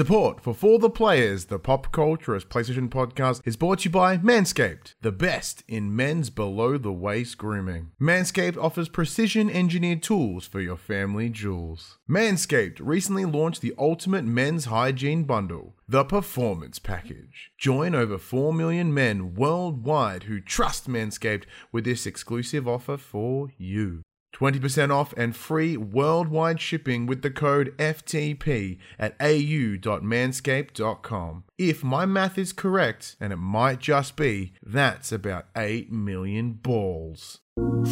Support for For the Players, the pop culturist PlayStation podcast, is brought to you by Manscaped, the best in men's below the waist grooming. Manscaped offers precision engineered tools for your family jewels. Manscaped recently launched the ultimate men's hygiene bundle, the Performance Package. Join over 4 million men worldwide who trust Manscaped with this exclusive offer for you. 20% off and free worldwide shipping with the code FTP at au.manscaped.com. If my math is correct, and it might just be, that's about 8 million balls.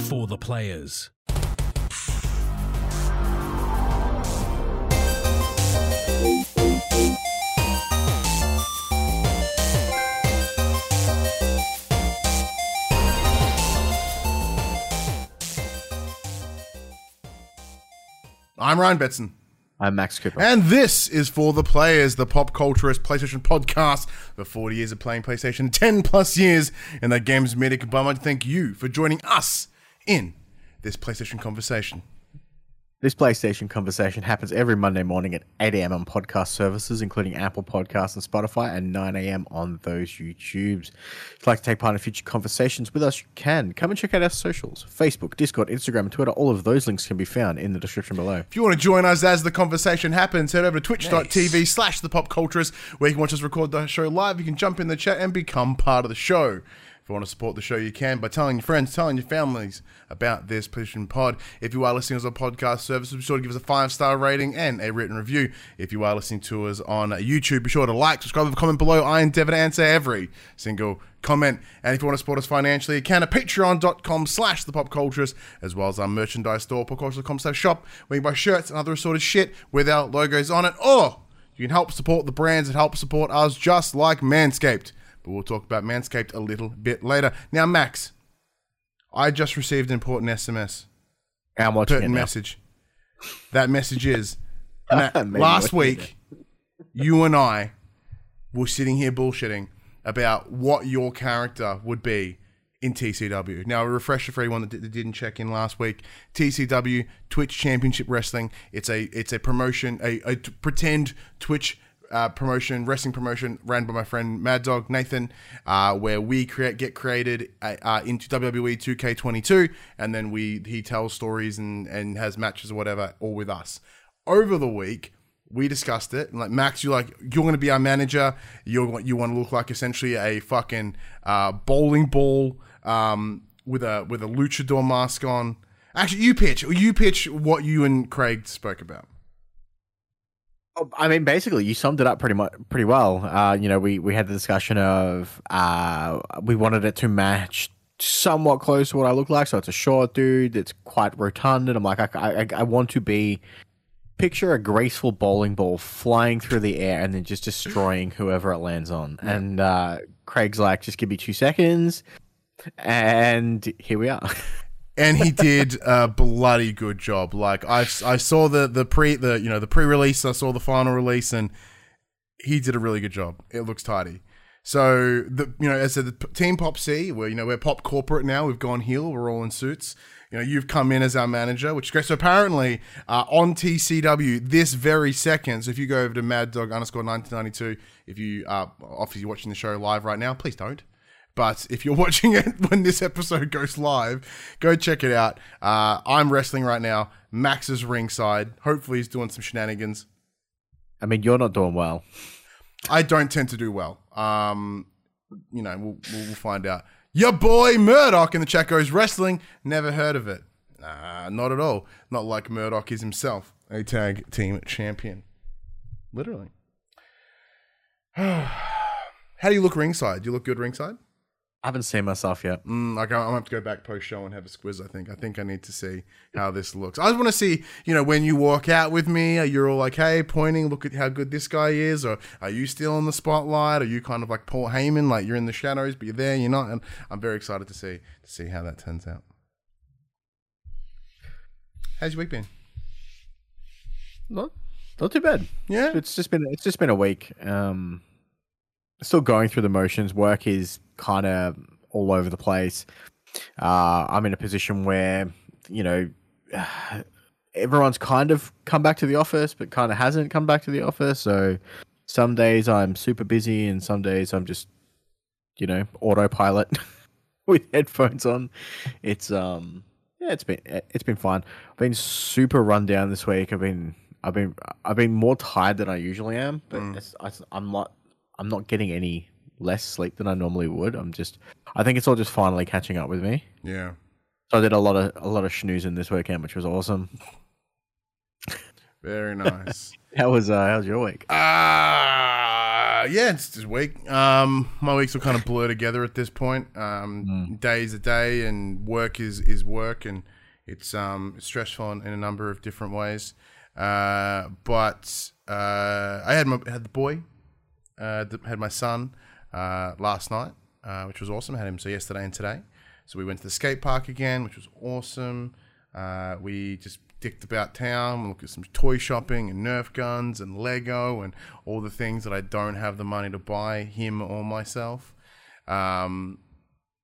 For the players. I'm Ryan Betson. I'm Max Cooper. And this is For the Players, the pop culturist PlayStation podcast for 40 years of playing PlayStation, 10 plus years in the game's medic. But I want to thank you for joining us in this PlayStation conversation. This PlayStation conversation happens every Monday morning at 8 a.m. on podcast services, including Apple Podcasts and Spotify, and 9 a.m. on those YouTubes. If you'd like to take part in future conversations with us, you can. Come and check out our socials Facebook, Discord, Instagram, and Twitter. All of those links can be found in the description below. If you want to join us as the conversation happens, head over to twitch.tv slash the pop culturist, where you can watch us record the show live. You can jump in the chat and become part of the show. If you want to support the show, you can by telling your friends, telling your families about this Position Pod. If you are listening to on podcast services, be sure to give us a five star rating and a written review. If you are listening to us on YouTube, be sure to like, subscribe, and comment below. I endeavor to answer every single comment. And if you want to support us financially, you can at patreon.com slash the pop culturist, as well as our merchandise store, popculturist.com slash shop, where you can buy shirts and other assorted shit with our logos on it. Or you can help support the brands that help support us, just like Manscaped. But we'll talk about Manscaped a little bit later. Now, Max, I just received an important SMS, I'm watching message. That message is Matt, last week, you and I were sitting here bullshitting about what your character would be in TCW. Now, a refresher for anyone that, di- that didn't check in last week: TCW, Twitch Championship Wrestling. It's a it's a promotion, a, pretend Twitch. Uh, promotion, wrestling promotion, ran by my friend Mad Dog Nathan, uh, where we create get created uh, uh, into WWE 2K22, and then we he tells stories and and has matches or whatever, all with us. Over the week, we discussed it. Like Max, you're like you're going to be our manager. You're you want to look like essentially a fucking uh, bowling ball um, with a with a luchador mask on. Actually, you pitch. You pitch what you and Craig spoke about. I mean, basically, you summed it up pretty much pretty well. Uh, you know, we we had the discussion of uh, we wanted it to match somewhat close to what I look like. So it's a short dude. It's quite rotund, and I'm like, I, I, I want to be picture a graceful bowling ball flying through the air and then just destroying whoever it lands on. And uh, Craig's like, just give me two seconds, and here we are. and he did a bloody good job. Like I, I saw the the pre the you know the pre release, I saw the final release, and he did a really good job. It looks tidy. So the you know as the team Pop C, where you know we're Pop Corporate now. We've gone heel. We're all in suits. You know you've come in as our manager, which is great. So apparently uh, on TCW this very second. So if you go over to Mad Dog underscore nineteen ninety two, if you are obviously watching the show live right now, please don't. But if you're watching it when this episode goes live, go check it out. Uh, I'm wrestling right now. Max is ringside. Hopefully, he's doing some shenanigans. I mean, you're not doing well. I don't tend to do well. Um, you know, we'll, we'll, find out. Your boy Murdoch in the chat goes wrestling. Never heard of it. Nah, not at all. Not like Murdoch is himself a tag team champion. Literally. How do you look ringside? Do you look good ringside? I haven't seen myself yet. Mm, like I'm gonna have to go back post show and have a squiz. I think. I think I need to see how this looks. I just want to see, you know, when you walk out with me, are you all like, "Hey, pointing, look at how good this guy is," or are you still in the spotlight? Are you kind of like Paul Heyman, like you're in the shadows, but you're there, you're not? And I'm very excited to see to see how that turns out. How's your week been? Not, not too bad. Yeah, It's just been it's just been a week. Um, still going through the motions. Work is kind of all over the place. Uh, I'm in a position where you know everyone's kind of come back to the office, but kind of hasn't come back to the office. So some days I'm super busy, and some days I'm just, you know, autopilot with headphones on. It's um, yeah, it's been it's been fun. I've been super run down this week. I've been I've been I've been more tired than I usually am, but it's, I, I'm not I'm not getting any less sleep than I normally would. I'm just I think it's all just finally catching up with me. Yeah. So I did a lot of a lot of schnoozing this weekend, which was awesome. Very nice. How was uh, how was your week? Uh yeah, it's this week. Um, my weeks will kind of blur together at this point. Um, days a day, and work is is work, and it's um stressful in, in a number of different ways. Uh, but uh, I had my had the boy, uh, had my son uh, last night, uh, which was awesome. I had him so yesterday and today. So we went to the skate park again, which was awesome. Uh, we just dicked about town, looked at some toy shopping and Nerf guns and Lego and all the things that I don't have the money to buy him or myself. Um,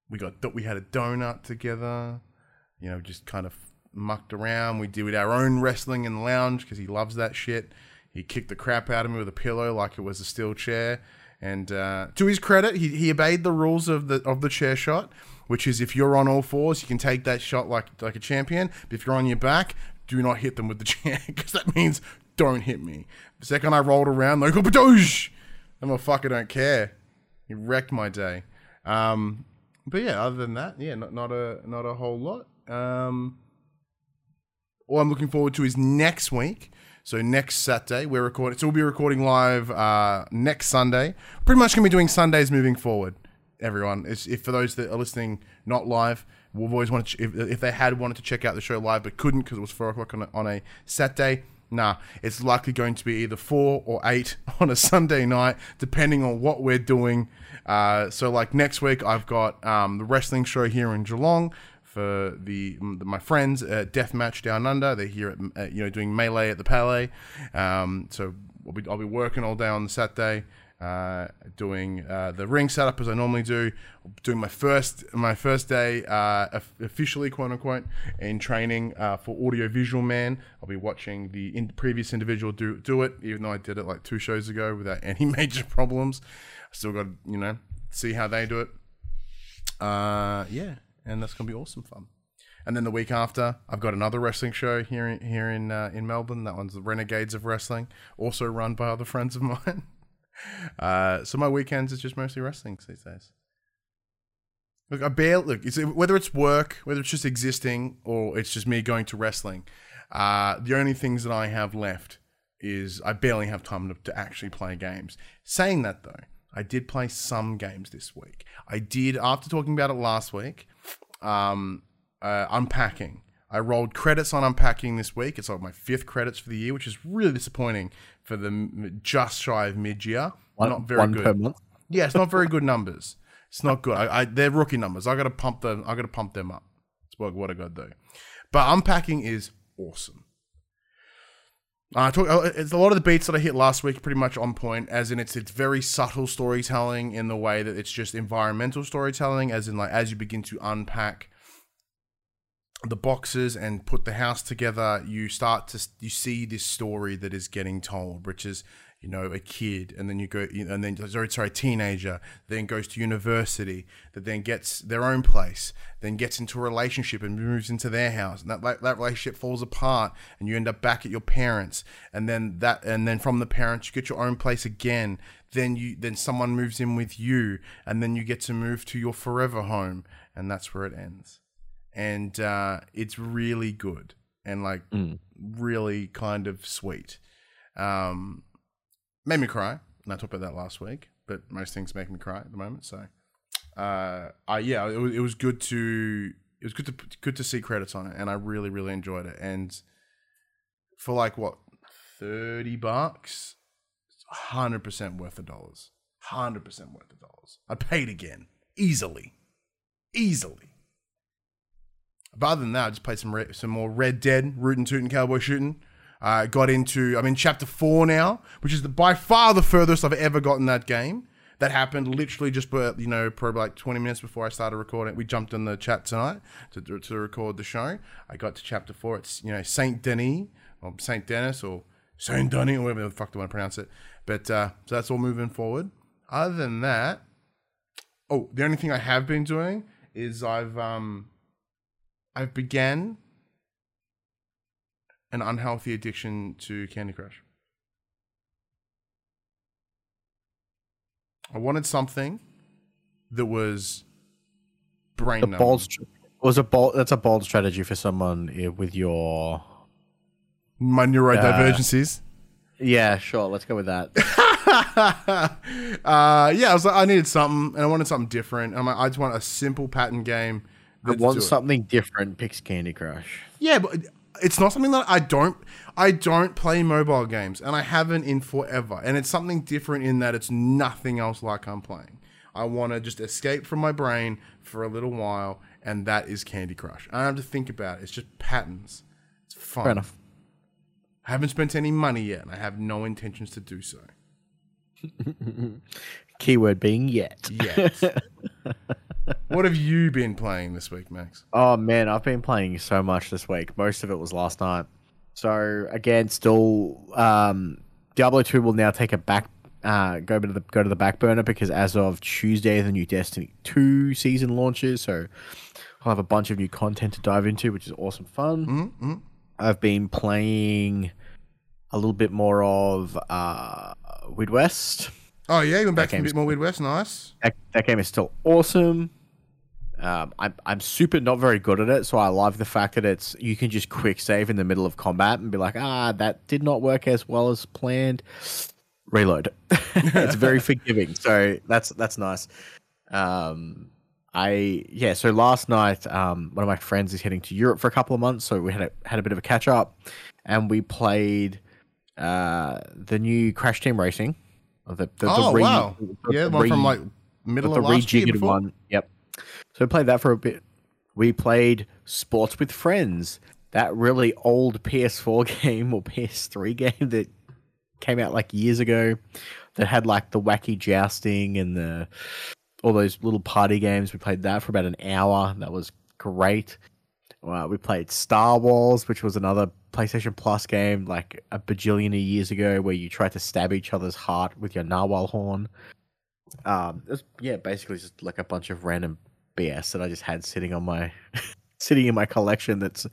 we got we had a donut together. You know, just kind of mucked around. We did our own wrestling in the lounge because he loves that shit. He kicked the crap out of me with a pillow like it was a steel chair. And uh, to his credit, he, he obeyed the rules of the of the chair shot, which is if you're on all fours, you can take that shot like like a champion. But if you're on your back, do not hit them with the chair because that means don't hit me. The second I rolled around, like oh, badoosh, a fucker, don't care. He wrecked my day. Um, but yeah, other than that, yeah, not not a not a whole lot. Um, all I'm looking forward to is next week. So next Saturday we're recording. So we'll be recording live uh, next Sunday. Pretty much gonna be doing Sundays moving forward. Everyone, it's, if for those that are listening not live, we've always wanted to, if, if they had wanted to check out the show live but couldn't because it was four o'clock on a, on a Saturday. Nah, it's likely going to be either four or eight on a Sunday night, depending on what we're doing. Uh, so, like next week, I've got um, the wrestling show here in Geelong for the my friends at Death Match Down Under. They're here at, at you know doing melee at the Palais. Um, so I'll be, I'll be working all day on the Saturday, uh, doing uh, the ring setup as I normally do. Doing my first my first day uh, officially quote unquote in training uh, for audio visual man. I'll be watching the in- previous individual do do it, even though I did it like two shows ago without any major problems. I still got you know see how they do it. Uh, yeah, and that's gonna be awesome fun. And then the week after, I've got another wrestling show here in, here in uh, in Melbourne. That one's the Renegades of Wrestling, also run by other friends of mine. Uh, so my weekends is just mostly wrestling these days. Look, I barely look. It's, whether it's work, whether it's just existing, or it's just me going to wrestling. Uh, the only things that I have left is I barely have time to, to actually play games. Saying that though, I did play some games this week. I did after talking about it last week. Um, uh, unpacking. I rolled credits on unpacking this week. It's like my fifth credits for the year, which is really disappointing for the m- just shy of mid year. Not very good. Yeah, it's not very good numbers. It's not good. I, I, they're rookie numbers. I got to pump them. I got to pump them up. It's what, what I got to do. But unpacking is awesome. Uh, I talk, uh, it's a lot of the beats that I hit last week, pretty much on point. As in, it's it's very subtle storytelling in the way that it's just environmental storytelling. As in, like as you begin to unpack the boxes and put the house together, you start to you see this story that is getting told, which is you know a kid, and then you go, and then sorry, sorry, teenager, then goes to university, that then gets their own place, then gets into a relationship and moves into their house, and that that, that relationship falls apart, and you end up back at your parents, and then that, and then from the parents you get your own place again. Then you then someone moves in with you, and then you get to move to your forever home, and that's where it ends and uh, it's really good and like really kind of sweet. Um, made me cry, and I talked about that last week. But most things make me cry at the moment. So, uh, I yeah, it was, it was good to it was good to good to see credits on it, and I really really enjoyed it. And for like what thirty bucks, hundred percent worth the dollars. Hundred percent worth the dollars. I paid again easily, easily. But other than that, I just played some re- some more Red Dead, rootin' tootin' cowboy shooting. Uh, got into I'm in chapter four now, which is the, by far the furthest I've ever gotten that game. That happened literally just you know probably like 20 minutes before I started recording. We jumped in the chat tonight to to record the show. I got to chapter four. It's you know Saint Denis or Saint Denis or Saint Denis, or whatever the fuck do I want to pronounce it. But uh, so that's all moving forward. Other than that, oh, the only thing I have been doing is I've um, I've began an unhealthy addiction to Candy Crush. I wanted something that was brain The bold was a bold. That's a bold strategy for someone eh, with your. My neurodivergencies. Yeah, sure. Let's go with that. uh, yeah, I was like, I needed something, and I wanted something different. I'm like, I just want a simple pattern game. I want something different. Picks Candy Crush. Yeah, but it's not something that I don't. I don't play mobile games, and I haven't in forever. And it's something different in that it's nothing else like I'm playing. I want to just escape from my brain for a little while, and that is Candy Crush. I don't have to think about it. It's just patterns. It's fun. Fair enough. I haven't spent any money yet, and I have no intentions to do so Keyword being yet. yet. what have you been playing this week, Max? Oh man, I've been playing so much this week. Most of it was last night. So again, still um, Diablo two will now take a back uh, go to the go to the back burner because as of Tuesday, the new Destiny two season launches. So I'll have a bunch of new content to dive into, which is awesome fun. Mm-hmm. I've been playing a little bit more of uh, Weird West. Oh yeah, you went back from a bit more Weird West. Nice. That, that game is still awesome. Um, I'm I'm super not very good at it, so I love the fact that it's you can just quick save in the middle of combat and be like, ah, that did not work as well as planned. Reload. it's very forgiving, so that's that's nice. Um, I yeah. So last night, um, one of my friends is heading to Europe for a couple of months, so we had a, had a bit of a catch up, and we played uh, the new Crash Team Racing. The, the, the oh re- wow. the- Yeah, the one from like middle of the last year rejiggered before. one. Yep. So we played that for a bit. We played Sports with Friends, that really old PS4 game or PS3 game that came out like years ago, that had like the wacky jousting and the all those little party games. We played that for about an hour. That was great. Uh, we played Star Wars, which was another PlayStation Plus game, like a bajillion years ago, where you tried to stab each other's heart with your narwhal horn. Um, was, yeah, basically just like a bunch of random BS that I just had sitting on my sitting in my collection. That's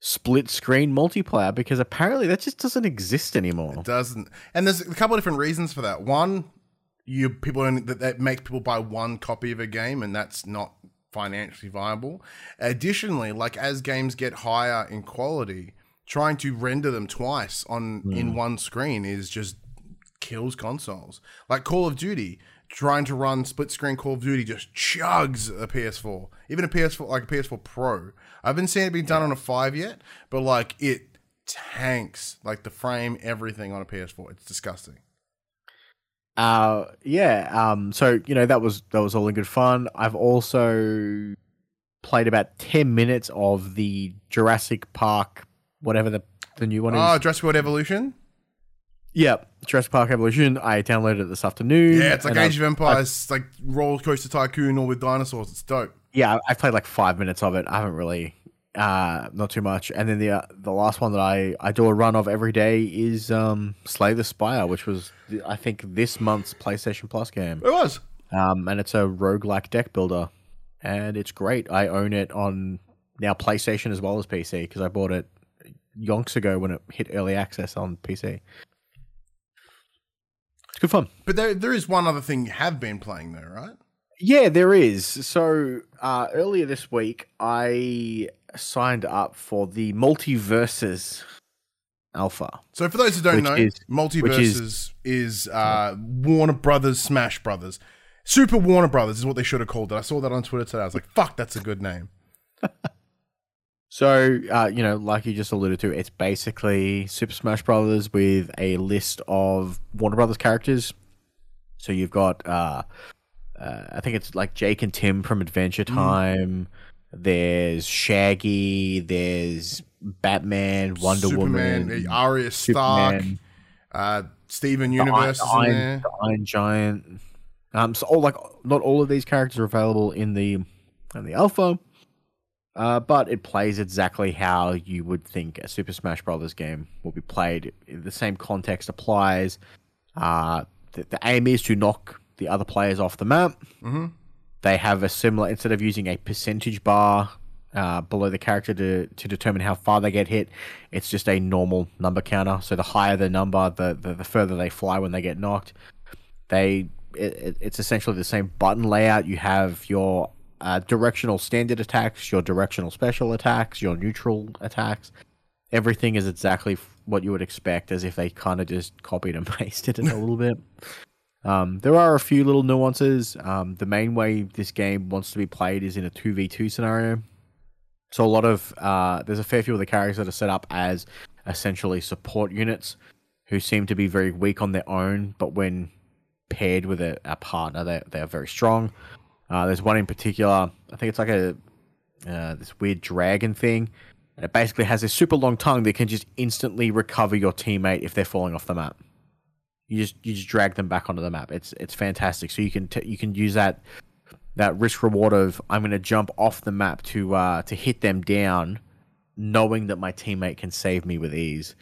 split screen multiplayer because apparently that just doesn't exist anymore. It doesn't. And there's a couple of different reasons for that. One, you people only, that, that makes people buy one copy of a game, and that's not financially viable. Additionally, like as games get higher in quality, trying to render them twice on in hmm. one screen is just kills consoles. Like Call of Duty, trying to run split screen Call of Duty just chugs a PS4, even a PS4 like a PS4 Pro. I haven't seen it be done on a five yet, but like it tanks like the frame, everything on a PS4. It's disgusting. Uh yeah, um so you know that was that was all in good fun. I've also played about 10 minutes of the Jurassic Park whatever the the new one is. Oh, Jurassic World Evolution. Yep, Jurassic Park Evolution. I downloaded it this afternoon. Yeah, it's like Age I've- of Empires, like Roller Coaster Tycoon, all with dinosaurs. It's dope. yeah, I- I've played like five minutes of it. I haven't really, uh, not too much. And then the uh, the last one that I I do a run of every day is um Slay the Spire, which was the- I think this month's PlayStation Plus game. It was. Um, and it's a roguelike deck builder, and it's great. I own it on now PlayStation as well as PC because I bought it yonks ago when it hit early access on PC. It's good fun. But there, there is one other thing you have been playing though, right? Yeah, there is. So uh, earlier this week, I signed up for the MultiVersus Alpha. So for those who don't know, is- MultiVersus is, uh, Warner Brothers Smash Brothers. Super Warner Brothers is what they should have called it. I saw that on Twitter today. I was like, fuck, that's a good name. So, uh, you know, like you just alluded to, it's basically Super Smash Brothers with a list of Warner Brothers characters. So you've got, uh, uh, I think it's like Jake and Finn from Adventure Time. There's Shaggy. There's Batman, Wonder Superman, Woman, Arya Stark, Superman. uh, Steven the Universe in Iron- there. the Iron Giant. Um, so all like not all of these characters are available in the in the alpha. Uh, but it plays exactly how you would think a Super Smash Brothers game will be played. The same context applies. Uh, the, the aim is to knock the other players off the map. Mm-hmm. They have a similar instead of using a percentage bar uh, below the character to, to determine how far they get hit. It's just a normal number counter. So the higher the number, the the, the further they fly when they get knocked. They it, it's essentially the same button layout. You have your uh, directional standard attacks, your directional special attacks, your neutral attacks. Everything is exactly what you would expect, as if they kind of just copied and pasted it a little bit. Um, there are a few little nuances. Um, the main way this game wants to be played is in a 2v2 scenario. So a lot of uh, there's a fair few of the characters that are set up as essentially support units who seem to be very weak on their own, but when paired with a, a partner, they they are very strong. Uh, there's one in particular. I think it's like a uh, this weird dragon thing. And it basically has a super long tongue that can just instantly recover your teammate if they're falling off the map. You just you just drag them back onto the map. It's it's fantastic. So you can t- you can use that that risk reward of I'm going to jump off the map to uh, to hit them down, knowing that my teammate can save me with ease.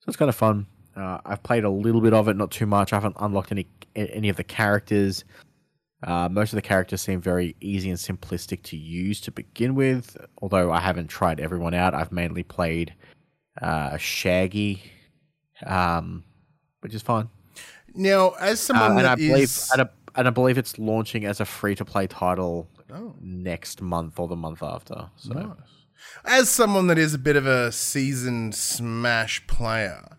So it's kind of fun. Uh, I've played a little bit of it, not too much. I haven't unlocked any any of the characters. Uh, most of the characters seem very easy and simplistic to use to begin with. Although I haven't tried everyone out, I've mainly played uh, Shaggy, um, which is fine. Now, as someone Uh, and I believe is- and I, and I believe it's launching as a free to play title Oh. next month or the month after. So Nice. As someone that is a bit of a seasoned Smash player,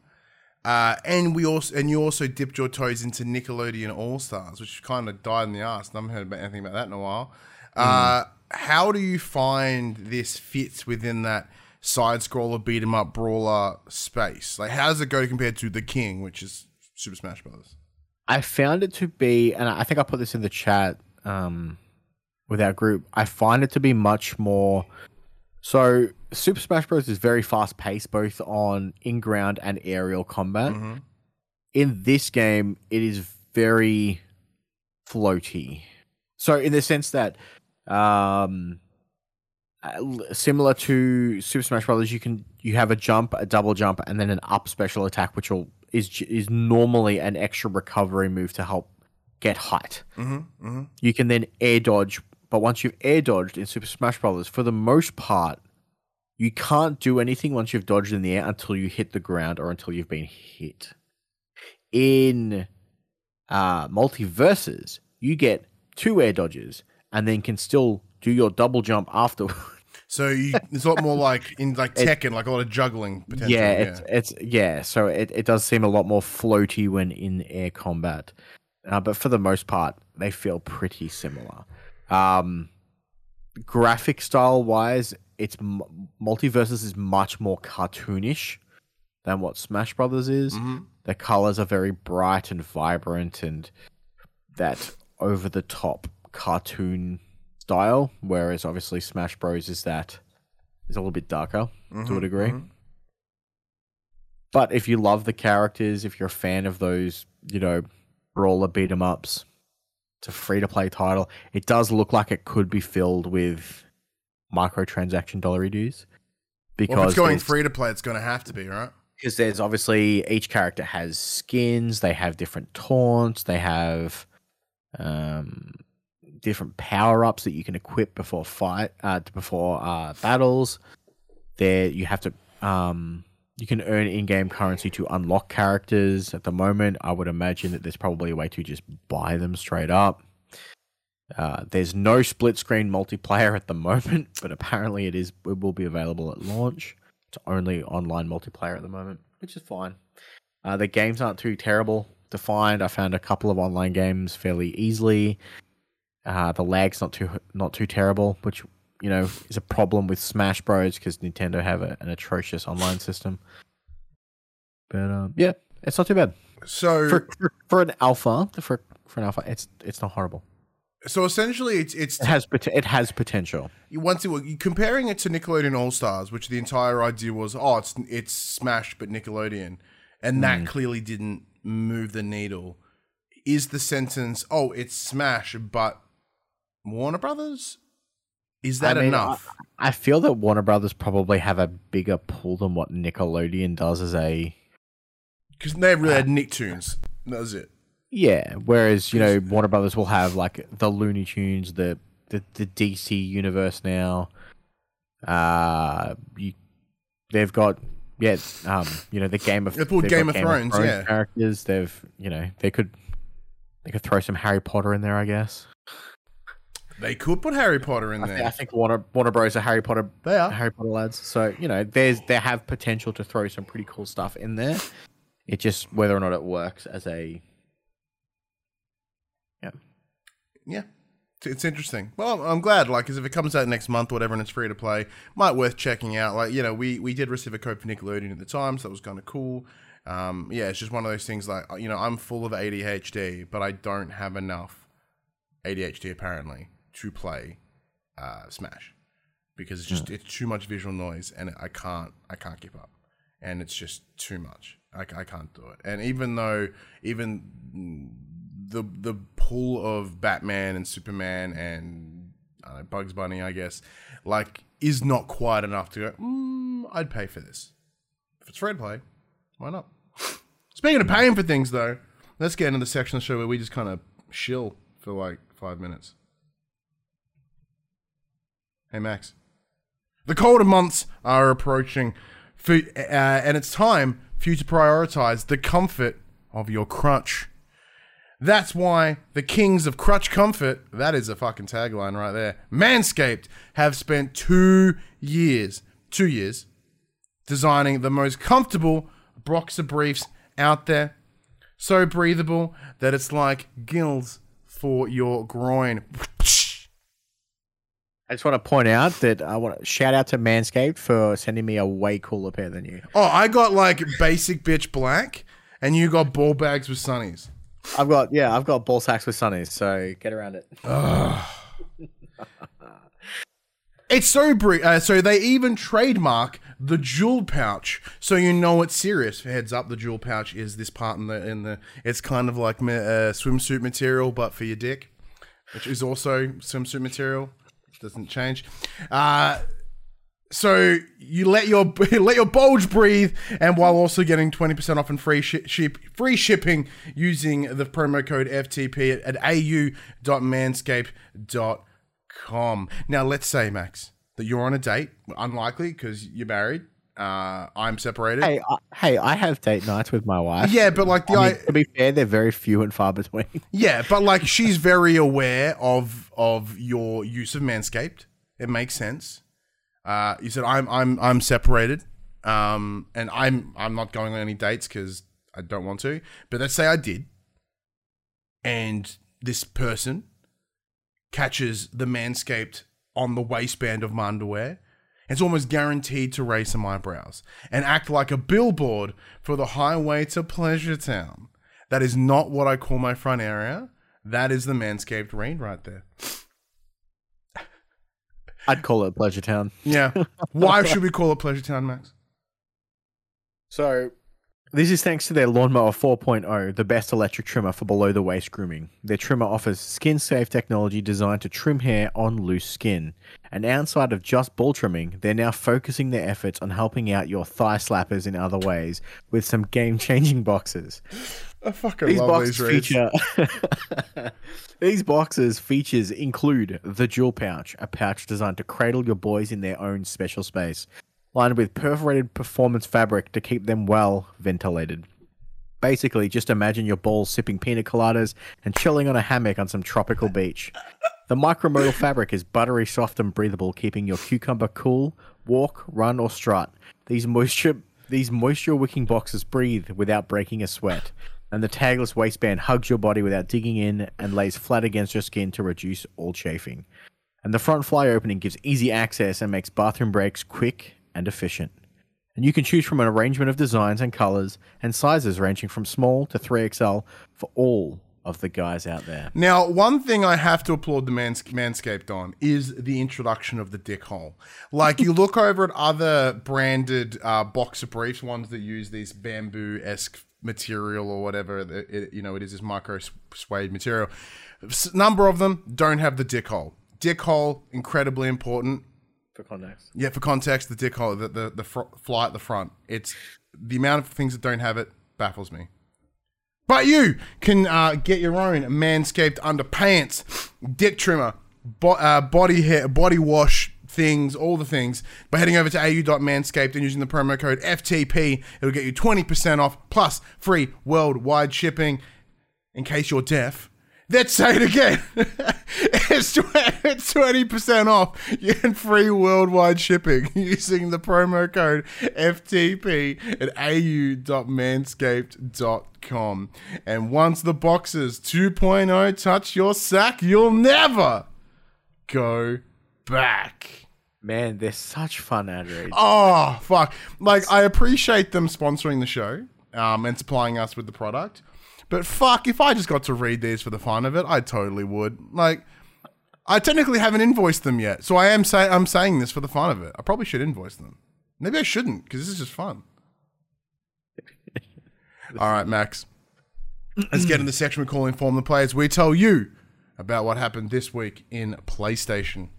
uh, and we also and you also dipped your toes into Nickelodeon All Stars, which kind of died in the ass. I haven't heard about anything about that in a while. Uh, how do you find this fits within that side scroller beat 'em up brawler space? Like, how does it go compared to The King, which is Super Smash Bros. I found it to be, and I think I put this in the chat um, with our group. I find it to be much more. So Super Smash Bros. is very fast paced, both on in ground and aerial combat. Mhm. In this game, it is very floaty. So in the sense that, um, uh, similar to Super Smash Brothers, you can you have a jump, a double jump, and then an up special attack, which will is is normally an extra recovery move to help get height. Mm-hmm. Mm-hmm. You can then air dodge, but once you've air dodged in Super Smash Brothers, for the most part, you can't do anything once you've dodged in the air until you hit the ground or until you've been hit. In uh, MultiVersus, you get two air dodges and then can still do your double jump afterwards. So you, it's a lot more like in like It- Tekken, like a lot of juggling potential. yeah, it's it's yeah. So it, it does seem a lot more floaty when in air combat, uh, but for the most part, they feel pretty similar. Um, graphic style wise, it's MultiVersus is much more cartoonish than what Smash Brothers is. Mhm. The colors are very bright and vibrant, and that over the top cartoon style. Whereas obviously Smash Bros is that is a little bit darker to a Mhm, degree. mhm. But if you love the characters, if you're a fan of those, you know, brawler beat 'em ups, it's a free to play title. It does look like it could be filled with microtransaction dollar dues. Because Well, if it's going free to play, it's going to have to be right. because there's obviously each character has skins, they have different taunts, they have um, different power ups that you can equip before fight, uh, before uh, battles. There, you have to um, you can earn in-game currency to unlock characters. At the moment, I would imagine that there's probably a way to just buy them straight up. Uh, there's no split screen multiplayer at the moment, but apparently it is. It will be available at launch. It's only online multiplayer at the moment, which is fine. Uh, the games aren't too terrible to find. I found a couple of online games fairly easily. Uh, the lag's not too not too terrible, which you know is a problem with Smash Bros. because Nintendo have a, an atrocious online system. But um, yeah, it's not too bad So, for, for for an alpha. For for an alpha, it's it's not horrible. so essentially, it's it's It has it has potential. you once it you comparing it to Nickelodeon All Stars, which the entire idea was, oh, it's it's Smash but Nickelodeon, and Hmm. that clearly didn't move the needle. Is the sentence, oh, it's Smash but Warner Brothers? Is that I mean, enough? I, I feel that Warner Brothers probably have a bigger pull than what Nickelodeon does as a Because they really had Nicktoons. That was it. yeah. Whereas you know Warner Brothers will have like the Looney Tunes, the the, the DC universe now. Uh, you, they've got yeah, um, you know the Game of pulled they've Game of Thrones, yeah. characters. They've you know they could they could throw some Harry Potter in there, I guess. They could put Harry Potter in I, thi- I there. think Warner Warner Bros are Harry Potter They are. Harry Potter lads. So you know, there's they have potential to throw some pretty cool stuff in there. It just whether or not it works as a Yeah. yeah. It's interesting. Well, I'm glad, like, because if it comes out next month or whatever and it's free to play, might worth checking out. Like, you know, we, we did receive a code for Nickelodeon at the time, so that was kind of cool. Um, yeah, it's just one of those things like, you know, I'm full of ADHD, but I don't have enough ADHD apparently to play uh, Smash because it's just it's too much visual noise and I can't I can't keep up and it's just too much. I, I can't do it. And even though even the the pull of Batman and Superman and I don't know, Bugs Bunny, I guess, like is not quite enough to go. Mm, I'd pay for this if it's free to play. Why not? Speaking of paying for things, though, let's get into the section of the show where we just kind of shill for like five minutes. Hey, Max. The colder months are approaching, for, uh, and it's time for you to prioritize the comfort of your crutch. That's why the kings of crutch comfort, that is a fucking tagline right there, Manscaped, have spent two years, two years, designing the most comfortable boxer briefs out there. So breathable that it's like gills for your groin. I just want to point out that I want to shout out to Manscaped for sending me a way cooler pair than you. Oh, I got like basic bitch black, and you got ball bags with sunnies. I've got yeah, I've got ball sacks with sunnies, so get around it. It's so bre- uh, so they even trademark the jewel pouch, so you know it's serious. Heads up, the jewel pouch is this part in the in the. It's kind of like uh, swimsuit material, but for your dick, which is also swimsuit material. Doesn't change. Uh, so you let your let your bulge breathe, and while also getting twenty percent off and free shi ship, free shipping using the promo code FTP at, at au.manscaped.com. Now let's say Max that you're on a date, unlikely because you're married. Uh, I'm separated. Hey, I, hey, I have date nights with my wife. Yeah, but like the I mean, I, to be fair, they're very few and far between. yeah, but like she's very aware of of your use of Manscaped. It makes sense. Uh, you said I'm I'm I'm separated, um, and I'm I'm not going on any dates because I don't want to. But let's say I did, and this person catches the Manscaped on the waistband of my underwear. It's almost guaranteed to raise some eyebrows and act like a billboard for the highway to Pleasure Town. That is not what I call my front area. That is the Manscaped rain right there. I'd call it Pleasure Town. Yeah. Why should we call it Pleasure Town, Max? So, this is thanks to their Lawnmower 4.0, the best electric trimmer for below the waist grooming. Their trimmer offers skin safe technology designed to trim hair on loose skin. And outside of just ball trimming, they're now focusing their efforts on helping out your thigh slappers in other ways with some game changing boxes. I fucking These love these reads. feature. These boxes features include the jewel pouch, a pouch designed to cradle your boys in their own special space, lined with perforated performance fabric to keep them well ventilated. Basically, just imagine your balls sipping pina coladas and chilling on a hammock on some tropical beach. The micromodal fabric is buttery soft and breathable, keeping your cucumber cool, walk, run, or strut. These moisture these moisture wicking boxes breathe without breaking a sweat, and the tagless waistband hugs your body without digging in and lays flat against your skin to reduce all chafing. And the front fly opening gives easy access and makes bathroom breaks quick and efficient. And you can choose from an arrangement of designs and colors and sizes ranging from small to 3XL for all of the guys out there. Now, one thing I have to applaud the mans- Manscaped on is the introduction of the dick hole. Like, you look over at other branded uh, boxer briefs, ones that use this bamboo esque material or whatever, it, it- you know, it is this micro suede material. S- number of them don't have the dick hole. dick hole incredibly important. For context. Yeah, for context, the dick hole, the the, the fr- fly at the front. It's the amount of things that don't have it baffles me. But you can uh, get your own Manscaped underpants, dick trimmer, bo- uh, body hair, body wash things, all the things by heading over to au.manscaped and using the promo code FTP. It'll get you 20% off plus free worldwide shipping. In case you're deaf, Let's say it again. it's, it's 20% off and free worldwide shipping using the promo code FTP at au.manscaped.com. And once the boxes 2.0 touch your sack, you'll never go back. Man, they're such fun ad reads. Oh, fuck. Like, I appreciate them sponsoring the show um, and supplying us with the product. But fuck, if I just got to read these for the fun of it, I totally would. Like, I technically haven't invoiced them yet, so I am say I'm saying this for the fun of it. I probably should invoice them. Maybe I shouldn't because this is just fun. All right, Max. Let's get in the section we call Inform the Players. We tell you about what happened this week in PlayStation.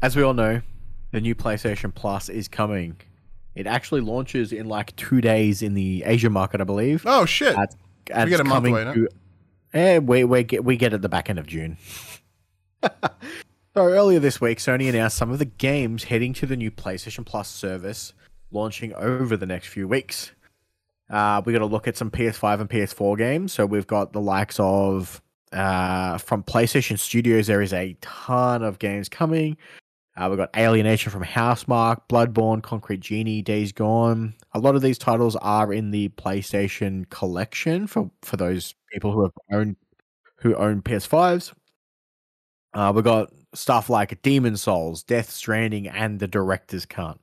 As we all know, the new PlayStation Plus is coming. It actually launches in like two days in the Asia market, I believe. Oh shit! Uh, and We get a month coming away, no? to- Eh, we we get we get at the back end of June. so earlier this week, Sony announced some of the games heading to the new PlayStation Plus service, launching over the next few weeks. Uh, we got to look at some PS5 and PS4 games. So we've got the likes of uh, from PlayStation Studios. There is a ton of games coming. Uh, we've got Alienation from Housemarque, Bloodborne, Concrete Genie, Days Gone. A lot of these titles are in the PlayStation collection for, for those people who have owned who own PS5s. Uh, we got stuff like Demon Souls, Death Stranding, and the Director's Cut.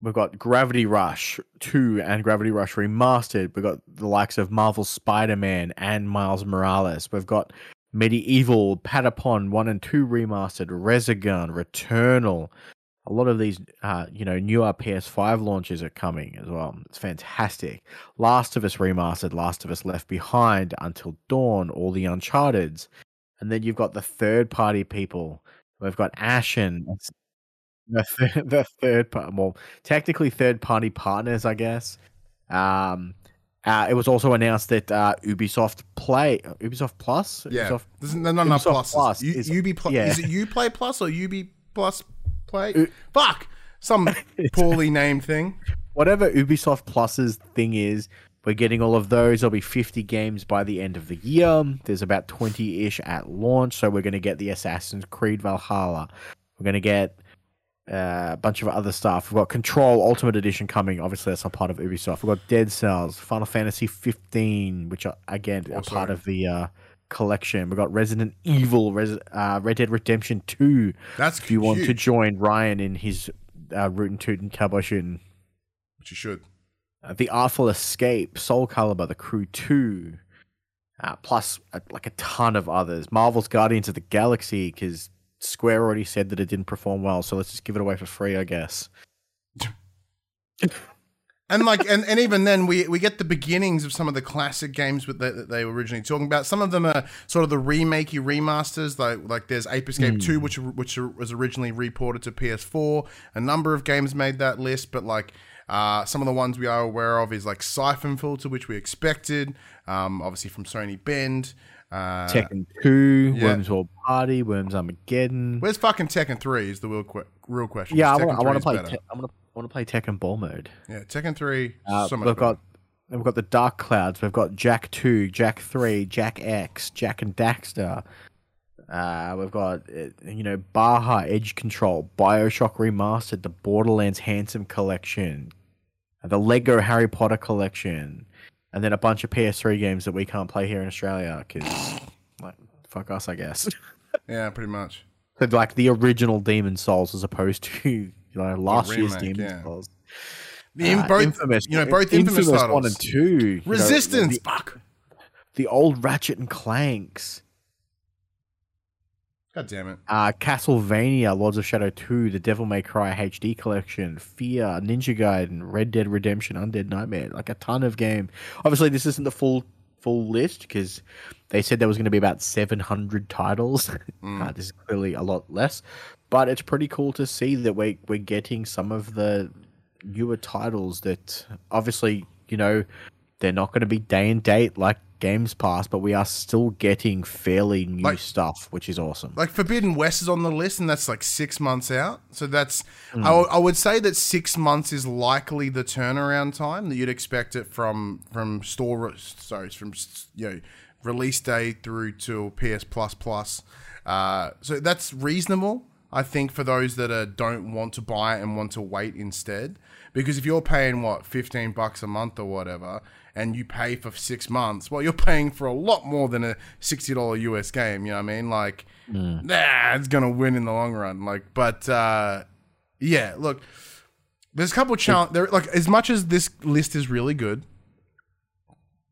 We've got Gravity Rush 2 and Gravity Rush Remastered. We've got the likes of Marvel Spider Man and Miles Morales. We've got MediEvil, Patapon 1 and 2 Remastered, Resogun, Returnal. A lot of these, uh, you know, newer PS5 launches are coming as well. It's fantastic. Last of Us Remastered, Last of Us Left Behind, Until Dawn, all the Uncharted's. And then you've got the third party people. We've got Ashen, the, th- the third part, well, technically third party partners, I guess. Um, uh, it was also announced that uh, Ubisoft Play, Ubisoft Plus, Yeah, Ubisoft, There's not enough pluses. Plus U, is- UB Plus. yeah. Is it Uplay Plus or UB Plus Play? U- Fuck, some poorly named thing. whatever Ubisoft Plus's thing is, we're getting all of those. There'll be 50 games by the end of the year. There's about 20 ish at launch. So we're going to get the Assassin's Creed Valhalla. We're going to get uh, a bunch of other stuff. We've got Control Ultimate Edition coming. Obviously, that's not part of Ubisoft. We've got Dead Cells, Final Fantasy 15, which are, again, are Also- part of the uh, collection. We've got Resident Evil, Res- uh, Red Dead Redemption 2. That's If you want to join Ryan in his uh, Root and Toot and Cowboy shooting. which you should. Uh, the Artful Escape, Soul Calibur, The Crew 2, uh, plus uh, like a ton of others. Marvel's Guardians of the Galaxy, because Square already said that it didn't perform well, so let's just give it away for free, I guess. And like, and, and even then, we we get the beginnings of some of the classic games with that that they were originally talking about. Some of them are sort of the remakey remasters, like like there's Ape Escape Two, which which was originally reported to PS4. A number of games made that list, but like. Uh, some of the ones we are aware of is like Syphon Filter, which we expected, um, obviously from Sony Bend. Uh, Tekken 2, yeah. Worms World Party, Worms Armageddon. where's fucking Tekken Three? Is the real que- real question. Yeah, I want, to play. Te- I want to. Want to play Tekken Ball mode. yeah, Tekken Three. Uh, so much we've better. got we've got the Dark Clouds. We've got Jak Two, Jak Three, Jak X, Jak and Daxter. Uh, we've got uh, you know Baja Edge Control, Bioshock Remastered, the Borderlands Handsome Collection, the Lego Harry Potter Collection, and then a bunch of PS3 games that we can't play here in Australia because like fuck us, I guess. yeah, pretty much. so like the original Demon Souls as opposed to you know last year's remake, Demon yeah. Souls. The, Uh, both, infamous, you know, both infamous, titles. one and two. you know, Resistance. the, Fuck. the old Ratchet and Clanks, God damn it. uh, Castlevania, Lords of Shadow Two, the Devil May Cry HD collection, Fear, Ninja Gaiden, Red Dead Redemption, Undead Nightmare, like a ton of game. Obviously, this isn't the full full list because they said there was going to be about 700 titles. Mm. Uh, this is clearly a lot less, but it's pretty cool to see that we we're getting some of the newer titles that obviously you know they're not going to be day and date like Games Pass, but we are still getting fairly new Like- stuff, which is awesome. Like Forbidden West is on the list, and that's like six months out. So that's Hmm. I, w- I would say that six months is likely the turnaround time that you'd expect it from from store sorry from you know release day through to PS Plus Plus. Uh, so that's reasonable, I think, for those that uh, don't want to buy it and want to wait instead. Because if you're paying what fifteen bucks a month or whatever, and you pay for six months, well, you're paying for a lot more than a sixty dollar US game. You know what I mean? Like, nah, it's gonna win in the long run. Like, but uh, yeah, look, there's a couple of challenge. There, like, as much as this list is really good,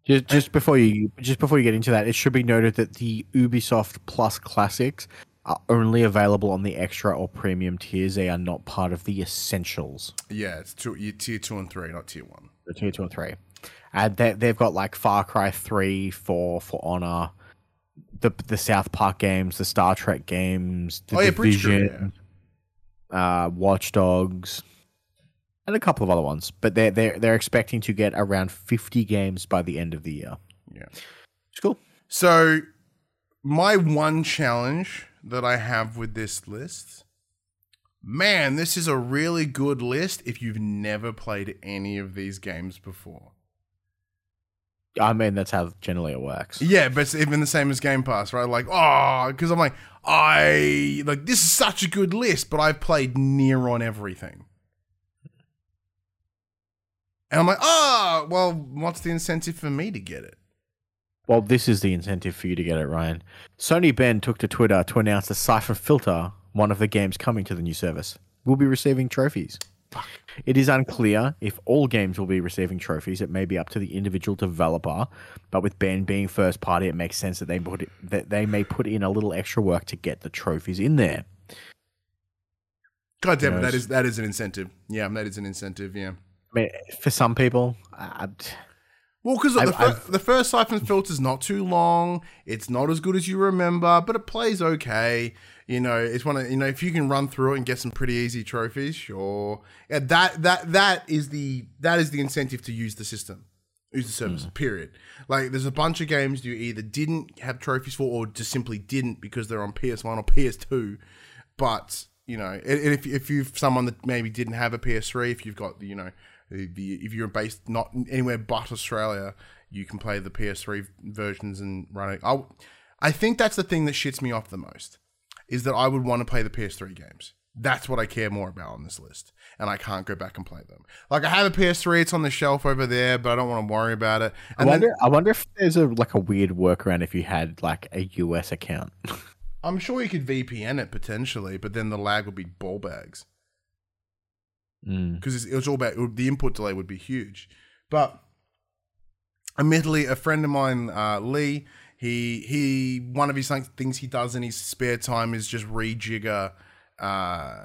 Just, just before you just before you get into that, it should be noted that the Ubisoft Plus classics are only available on the extra or premium tiers. They are not part of the essentials, yeah, it's two, tier two and three, not tier one. the tier two and three. And they, they've got like Far Cry three, four, For Honor, the the South Park games, the Star Trek games, the Oh, yeah, Division, uh, Watch Dogs, and a couple of other ones. But they're they're they're expecting to get around fifty games by the end of the year. Yeah. It's cool. So, my one challenge that I have with this list, man, this is a really good list if you've never played any of these games before. I mean, that's how generally it works. Yeah, but it's even the same as Game Pass, right? Like, ah, oh, because I'm like, I like this is such a good list, but I've played near on everything. And I'm like, oh, well, what's the incentive for me to get it? Well, this is the incentive for you to get it, Ryan. Sony Bend took to Twitter to announce the Syphon Filter, one of the games coming to the new service, will be receiving trophies. It is unclear if all games will be receiving trophies. It may be up to the individual developer, but with Bend being first party, it makes sense that they put it, that they may put in a little extra work to get the trophies in there. God damn it, that is that is an incentive. Yeah, that is an incentive. Yeah. I mean, for some people, I, Well, because the, fir- the first Syphon Filter is not too long. It's not as good as you remember, but it plays okay. You know, it's one of you know if you can run through it and get some pretty easy trophies, sure. Yeah, that that that is the that is the incentive to use the system, use the service. Hmm. Period. Like, there's a bunch of games you either didn't have trophies for, or just simply didn't because they're on PS One or PS2. But you know, if if you've someone that maybe didn't have a PS3, if you've got you know, the, if you're based not anywhere but Australia, you can play the PS3 versions and run it. I I think that's the thing that shits me off the most is that I would want to play the PS3 games. That's what I care more about on this list, and I can't go back and play them. Like I have a PS3, it's on the shelf over there, but I don't want to worry about it. I And then- wonder. I wonder if there's a like a weird workaround if you had like a US account. I'm sure you could VPN it potentially, but then the lag would be ball bags. Mm. because it's, it's all about it would- the input delay would be huge. But admittedly, a friend of mine, uh, Lee, he he one of his things he does in his spare time is just rejigger uh,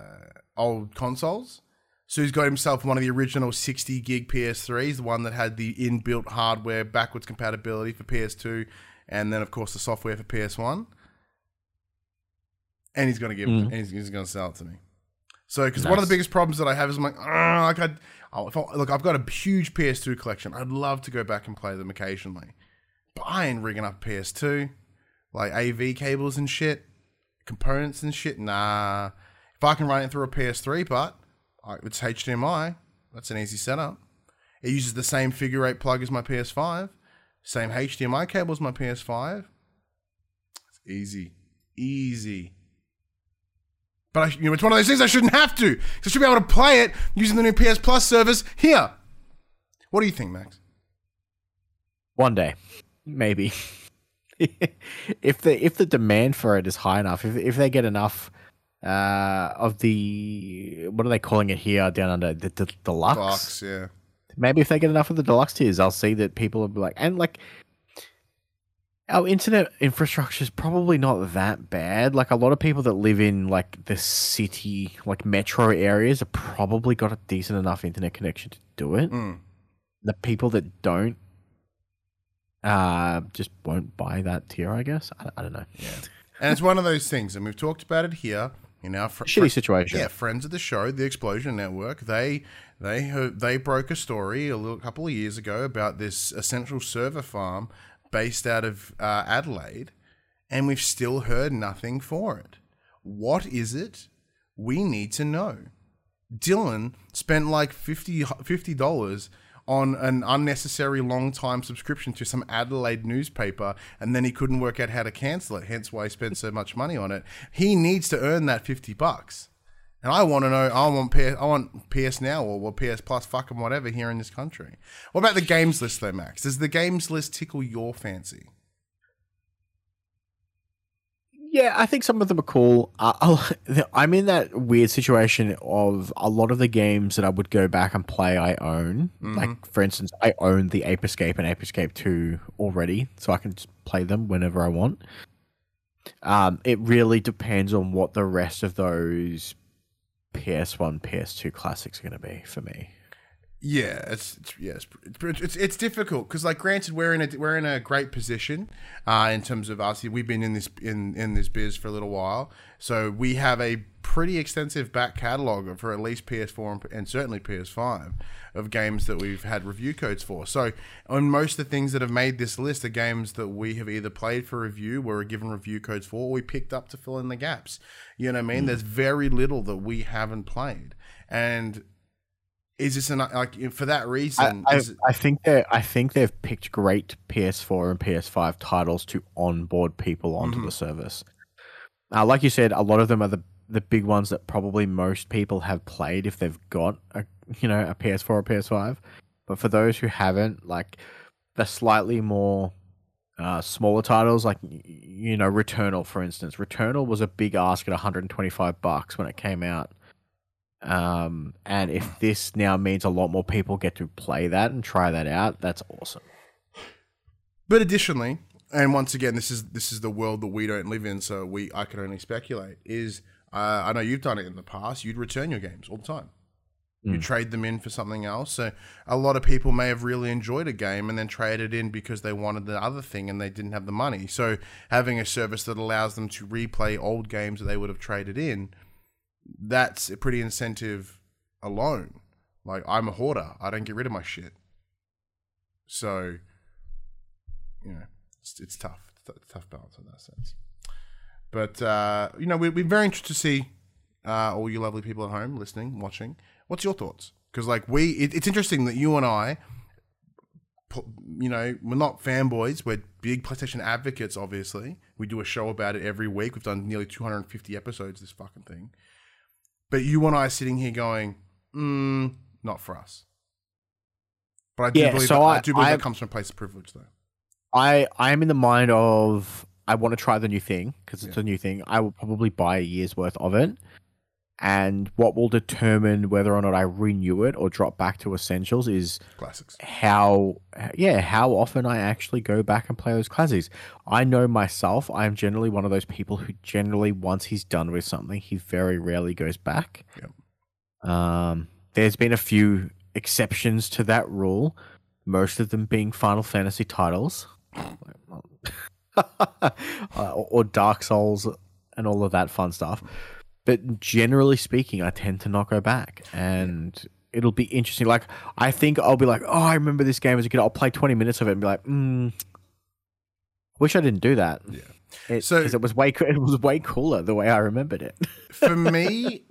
old consoles. So he's got himself one of the original 60 gig PS3s, the one that had the inbuilt hardware backwards compatibility for PS2, and then of course the software for PS1. And he's gonna give, Mm. and he's, he's gonna sell it to me. So, because one of the biggest problems that I have is I'm like, "Ah, like I'd, oh, if I, look, I've got a huge PS2 collection. I'd love to go back and play them occasionally, but I ain't rigging up PS2, like AV cables and shit, components and shit. Nah, if I can run it through a PS3, but it's HDMI. That's an easy setup. It uses the same figure eight plug as my PS5, same HDMI cable as my PS5. It's easy, easy. But I, you know, it's one of those things I shouldn't have to. I should be able to play it using the new PS Plus service here. What do you think, Max? One day, maybe. if the if the demand for it is high enough, if if they get enough uh, of the what are they calling it here down under the, the deluxe? Box, yeah. Maybe if they get enough of the deluxe tiers, I'll see that people will be like, and like our internet infrastructure is probably not that bad. Like a lot of people that live in like the city, like metro areas, have probably got a decent enough internet connection to do it. Mm. The people that don't, uh, just won't buy that tier. I guess I, I don't know. Yeah, And it's one of those things, and we've talked about it here in our fr- shitty situation. Yeah, friends of the show, the Explosion Network, they they they broke a story a little couple of years ago about this essential server farm based out of uh, Adelaide, and we've still heard nothing for it. What is it? We need to know. Dylan spent like 50 dollars on an unnecessary long time subscription to some Adelaide newspaper, and then he couldn't work out how to cancel it. Hence why he spent so much money on it. He needs to earn that fifty bucks. And I want to know. I want PS. I want PS Now or, PS Plus, fucking whatever, here in this country. What about the games list though, Max? Does the games list tickle your fancy? Yeah, I think some of them are cool. Uh, I'm in that weird situation of a lot of the games that I would go back and play. I own, like for instance, I own the Ape Escape and Ape Escape Two already, so I can just play them whenever I want. Um, it really depends on what the rest of those PS1, PS2 classics are going to be for me. Yeah, it's, it's yeah, it's it's, it's, difficult because like granted we're in a we're in a great position uh, in terms of us. We've been in this in in this biz for a little while, so we have a pretty extensive back catalog for at least PS4 and, and certainly PS5 of games that we've had review codes for. So on most of the things that have made this list are games that we have either played for review, were given review codes for, or we picked up to fill in the gaps. You know what I mean? There's very little that we haven't played, and is this an like for that I, reason? I, is it- I think they I think they've picked great PS4 and PS5 titles to onboard people onto Mm-hmm. the service. Uh, like you said, a lot of them are the the big ones that probably most people have played if they've got a you know a PS4 or PS5. But for those who haven't, like the slightly more uh, smaller titles, like you know Returnal, for instance, Returnal was a big ask at 125 bucks when it came out. Um, and if this now means a lot more people get to play that and try that out, that's awesome. but additionally, and once again, this is this is the world that we don't live in, so we I can only speculate. Is uh, I know you've done it in the past. You'd return your games all the time. You Mm. trade them in for something else. So a lot of people may have really enjoyed a game and then traded in because they wanted the other thing and they didn't have the money. So having a service that allows them to replay old games that they would have traded in, that's a pretty incentive alone. Like I'm a hoarder. I don't get rid of my shit. So, you know, it's, it's tough. It's a tough balance in that sense. But uh, you know, we, we're very interested to see uh, all you lovely people at home listening, watching. What's your thoughts? Because like we, it, it's interesting that you and I, you know, we're not fanboys. We're big PlayStation advocates. Obviously, we do a show about it every week. We've done nearly 250 episodes. This fucking thing. But you and I are sitting here going, mm, not for us. But I do Yeah, believe, so that, I, I- do believe I- that comes from a place of privilege, though. I I am in the mind of I want to try the new thing because it's a new thing. I will probably buy a year's worth of it, and what will determine whether or not I renew it or drop back to essentials is Classics. how yeah how often I actually go back and play those classics. I know myself. I am generally one of those people who generally once he's done with something, he very rarely goes back. Yep. Um, there's been a few exceptions to that rule, most of them being Final Fantasy titles, uh, or or Dark Souls, and all of that fun stuff. But generally speaking, I tend to not go back, and it'll be interesting. Like I think I'll be like, oh, I remember this game as a kid. I'll play twenty minutes of it and be like, hmm. Wish I didn't do that. Yeah. It, So- it was way it was way cooler the way I remembered it. for me,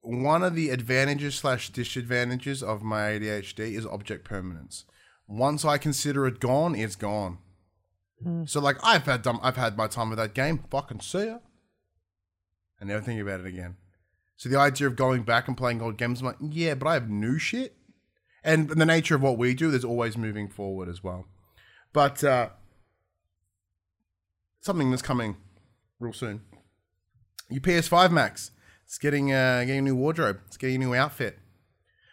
one of the advantages slash disadvantages of my ADHD is object permanence. Once I consider it gone, it's gone. So like I've had done, I've had my time with that game. Fucking see ya. I never think about it again. So the idea of going back and playing old games, I'm like, yeah, but I have new shit. And the nature of what we do, there's always moving forward as well. But uh, something that's coming real soon. Your PS5 Max. It's getting, uh, getting a new wardrobe. It's getting a new outfit.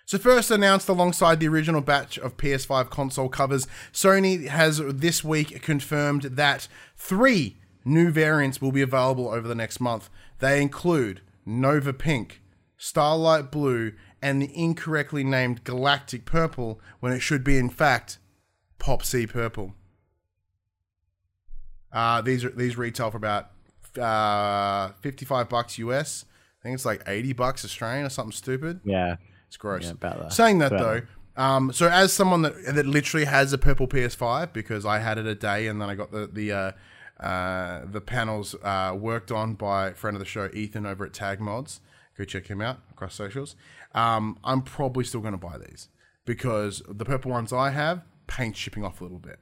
So first announced alongside the original batch of PS5 console covers, Sony has this week confirmed that three new variants will be available over the next month. They include Nova Pink, Starlight Blue, and the incorrectly named Galactic Purple when it should be in fact Pop Sea Purple. Uh, these are these retail for about uh, fifty five bucks US. I think it's like eighty bucks Australian or something stupid. Yeah. It's gross. Yeah, about that. Saying that About though, um, so as someone that that literally has a purple PS5 because I had it a day and then I got the the uh, uh, the panels uh, worked on by a friend of the show Ethan over at Tag Mods. Go check him out across socials. Um, I'm probably still going to buy these because the purple ones I have paint shipping off a little bit.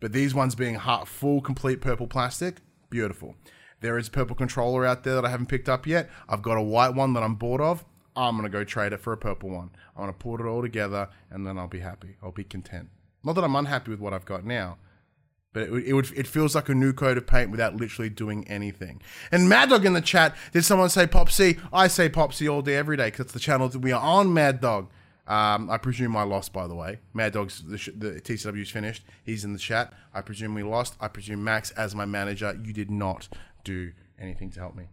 But these ones being hot, full, complete purple plastic, beautiful. There is a purple controller out there that I haven't picked up yet. I've got a white one that I'm bored of. I'm gonna go trade it for a purple one. I'm gonna put it all together, and then I'll be happy. I'll be content. Not that I'm unhappy with what I've got now, but it, it would it feels like a new coat of paint without literally doing anything. And Mad Dog in the chat, did someone say Pop I say Pop C all day, every day, because it's the channel that we are on. Mad Dog. Um, I presume I lost, by the way. Mad Dog's the, sh- the TCW's finished. He's in the chat. I presume we lost. I presume Max, as my manager, you did not do anything to help me.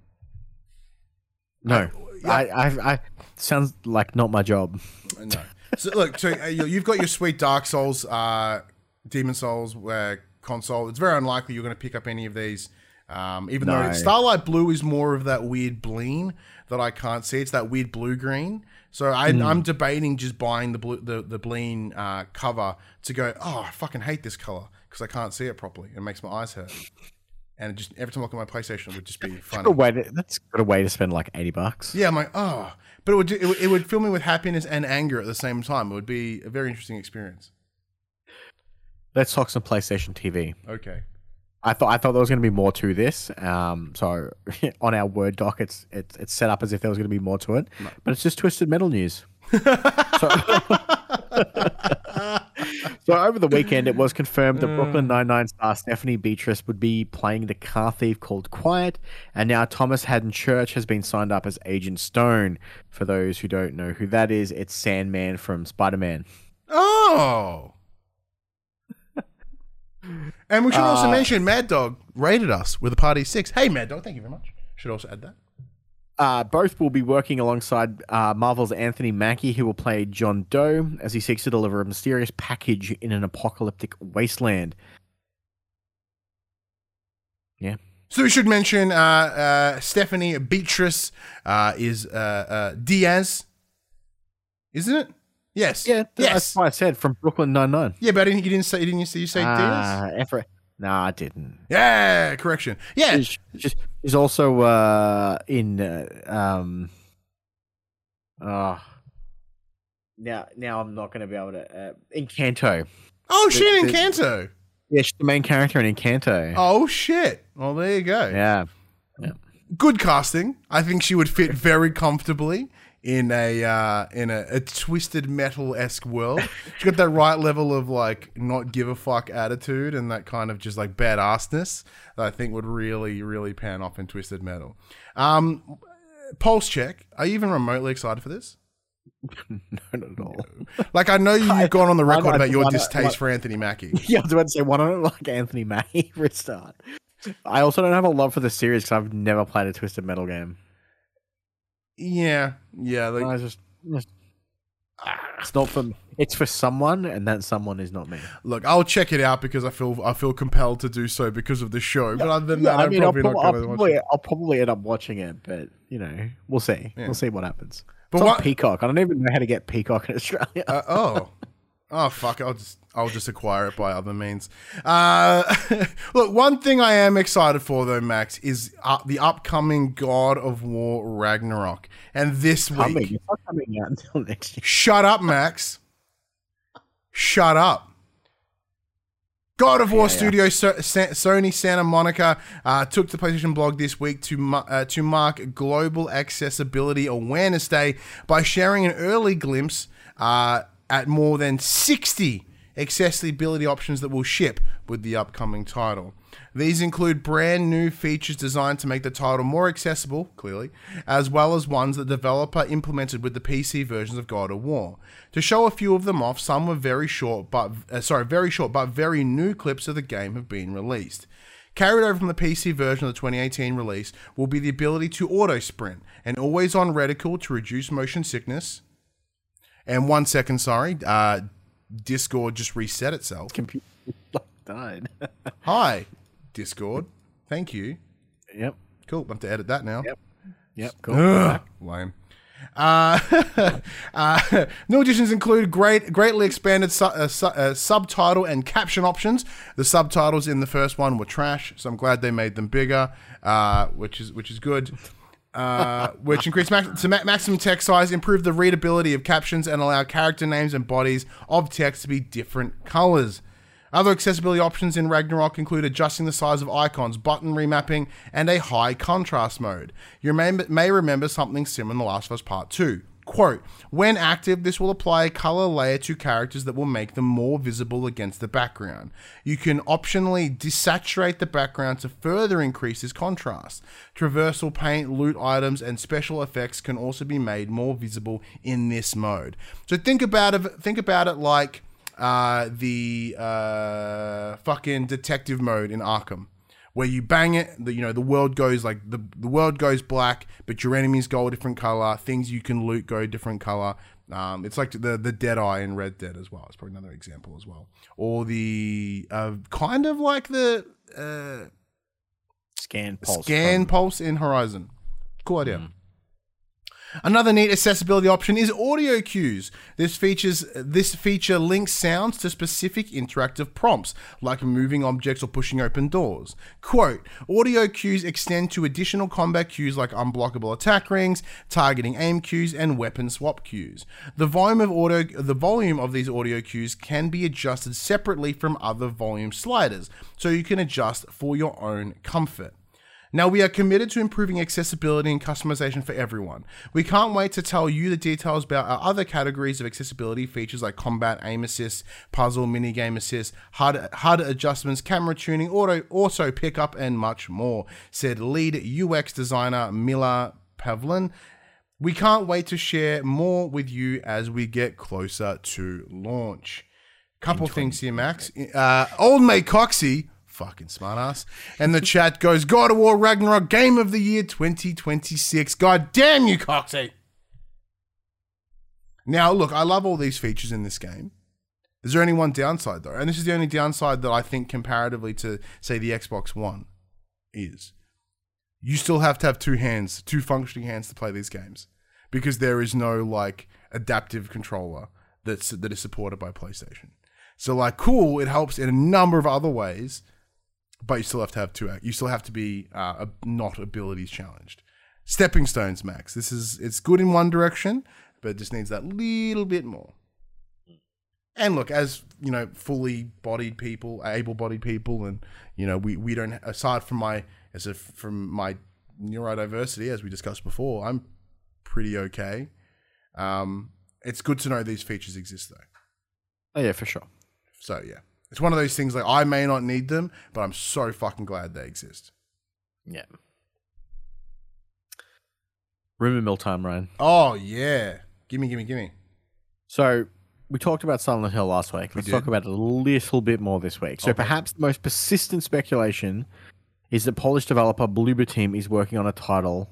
No. I, I, I sounds like not my job. No. So look, so uh, you- you've got your sweet Dark Souls, uh, Demon Souls uh, console. It's very unlikely you're going to pick up any of these. Um, even though Starlight Blue is more of that weird bleen that I can't see. It's that weird blue green. So I, I'm debating just buying the blue, the the bleen uh, cover to go. Oh, I fucking hate this color because I can't see it properly. It makes my eyes hurt. And just every time I look at my PlayStation, it would just be funny. A way to, that's a good way to spend like 80 bucks. Yeah, I'm like, oh, but it would, it would it would fill me with happiness and anger at the same time. It would be a very interesting experience. Let's talk some PlayStation TV. Okay. I thought I thought there was going to be more to this. Um, so on our word doc, it's it's it's set up as if there was going to be more to it, but it's just twisted metal news. so, so over the weekend, it was confirmed that Brooklyn Nine Nine star Stephanie Beatrice would be playing the car thief called Quiet, and now Thomas Haden Church has been signed up as Agent Stone. For those who don't know who that is, it's Sandman from Spider Man. Oh. and we should also Uh, mention Mad Dog rated us with a party six. Hey, Mad Dog, thank you very much. Should also add that. Uh, both will be working alongside uh, Marvel's Anthony Mackie, who will play John Doe as he seeks to deliver a mysterious package in an apocalyptic wasteland. Yeah. So we should mention uh, uh, Stephanie Beatrice uh, is uh, uh, Diaz, isn't it? Yes. Yeah, Yes. that's what I said from Brooklyn Nine Nine. Yeah, but I didn't, you didn't say you didn't you say, you say Diaz? Ah, Ephra- No, I didn't. Yeah, correction. Yeah, She's, she's, she's also uh, in uh, um. Uh, now, now I'm not going to be able to. Uh, Encanto. Oh shit, the- Encanto. Yeah, she's the main character in Encanto. Oh shit. Well, there you go. Yeah. Good casting. I think she would fit very comfortably in a uh, in a, a twisted metal esque world. She's got that right level of like not give a fuck attitude and that kind of just like badassness that I think would really really pan off in twisted metal. Um, pulse check. Are you even remotely excited for this? no, not at all. Like I know you've gone on the record I- about your I- distaste like- for Anthony Mackie. Yeah, I was about to say, why don't like Anthony Mackie for a start? I also don't have a love for the series because I've never played a Twisted Metal game. Yeah, yeah. Like, I just, just- it's not for me. It's for someone, and that someone is not me. Look, I'll check it out because I feel I feel compelled to do so because of the show. but other than Yeah, that, I I'm mean, I'll, probably prob- not I'll going to watch probably, it. I'll probably end up watching it, but you know, we'll see. Yeah. We'll see what happens. But it's what- Peacock. I don't even know how to get Peacock in Australia. Uh, oh, oh fuck! I'll just I'll just acquire it by other means. Uh, look, one thing I am excited for though, Max, is uh, the upcoming God of War Ragnarok, and this week. coming. It's not coming out until next year. Shut up, Max. Shut up. God of War Yeah, yeah. Studio so- Sony Santa Monica uh, took to PlayStation blog this week to ma- uh, to mark Global Accessibility Awareness Day by sharing an early glimpse uh, at more than 60 accessibility options that will ship with the upcoming title. These include brand new features designed to make the title more accessible, clearly, as well as ones the developer implemented with the PC versions of God of War. To show a few of them off, some were very short, but uh, sorry, very short, but very new clips of the game have been released. Carried over from the PC version of the 2018 release will be the ability to auto sprint, an always on reticle to reduce motion sickness. And one second, sorry, uh, Discord just reset itself. Computer died. Hi. Discord. Thank you. Yep. Cool. I have to edit that now. Yep. Yep. Cool. Ugh, lame. Uh, uh, new additions include great, greatly expanded su- uh, su- uh, subtitle and caption options. The subtitles in the first one were trash, so I'm glad they made them bigger, uh, which is which is good. Uh, which increased max- maximum text size, improve the readability of captions, and allow character names and bodies of text to be different colors. Other accessibility options in Ragnarok include adjusting the size of icons, button remapping, and a high contrast mode. You may, may remember something similar in The Last of Us Part 2. Quote, when active, this will apply a color layer to characters that will make them more visible against the background. You can optionally desaturate the background to further increase this contrast. Traversal paint, loot items, and special effects can also be made more visible in this mode. So think about it, think about it like uh, the uh, fucking detective mode in Arkham, where you bang it, the you know the world goes like the the world goes black, but your enemies go a different color. Things you can loot go a different color. Um, it's like the the Dead Eye in Red Dead as well. It's probably another example as well, or the uh, kind of like the uh, Scan pulse. scan pulse in Horizon. Cool idea. Another neat accessibility option is audio cues. This features this feature links sounds to specific interactive prompts, like moving objects or pushing open doors. Quote: Audio cues extend to additional combat cues like unblockable attack rings, targeting aim cues, and weapon swap cues. The volume of audio the volume of these audio cues can be adjusted separately from other volume sliders, so you can adjust for your own comfort. Now, we are committed to improving accessibility and customization for everyone. We can't wait to tell you the details about our other categories of accessibility features like combat, aim assist, puzzle, minigame assist, HUD, HUD adjustments, camera tuning, auto, auto pickup, and much more, said lead UX designer Mila Pavlin. We can't wait to share more with you as we get closer to launch. Couple things here, Max. Uh, old mate Coxie, fucking smartass, and the chat goes God of War Ragnarok Game of the Year 2026. God damn you, Coxie. Now, look, I love all these features in this game. Is there any one downside though? And this is the only downside that I think comparatively to say the Xbox One is. You still have to have two hands, two functioning hands to play these games because there is no like adaptive controller that's that is supported by PlayStation. So like cool, it helps in a number of other ways, but you still have to have two. You still have to be uh, not abilities challenged. Stepping stones, Max. This is it's good in one direction, but it just needs that little bit more. And look, as you know, fully bodied people, able bodied people, and you know, we, we don't aside from my as a from my neurodiversity, as we discussed before, I'm pretty okay. Um, it's good to know these features exist though. Oh yeah, for sure. So yeah, it's one of those things like I may not need them, but I'm so fucking glad they exist. Yeah. Rumor mill time, Ryan. Oh yeah, gimme, gimme, gimme. So we talked about Silent Hill last week. Let's did. talk about it a little bit more this week. So Okay. perhaps the most persistent speculation is that Polish developer Bloober Team is working on a title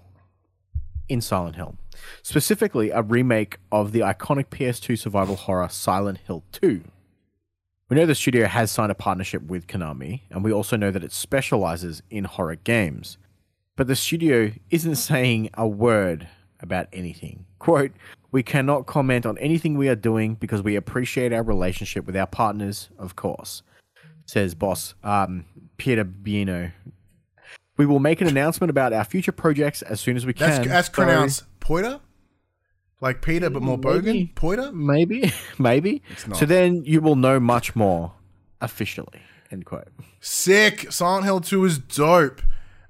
in Silent Hill, specifically a remake of the iconic PS2 survival horror Silent Hill 2. We know the studio has signed a partnership with Konami, and we also know that it specializes in horror games. But the studio isn't saying a word about anything. Quote, We cannot comment on anything we are doing because we appreciate our relationship with our partners, of course, says boss um, Peter Bieno. We will make an announcement about our future projects as soon as we can. that's So- pronounced Poiter, like Peter but more bogan. Poiter. Maybe, maybe. not. So then you will know much more officially. End quote. Sick. Silent Hill 2 is dope.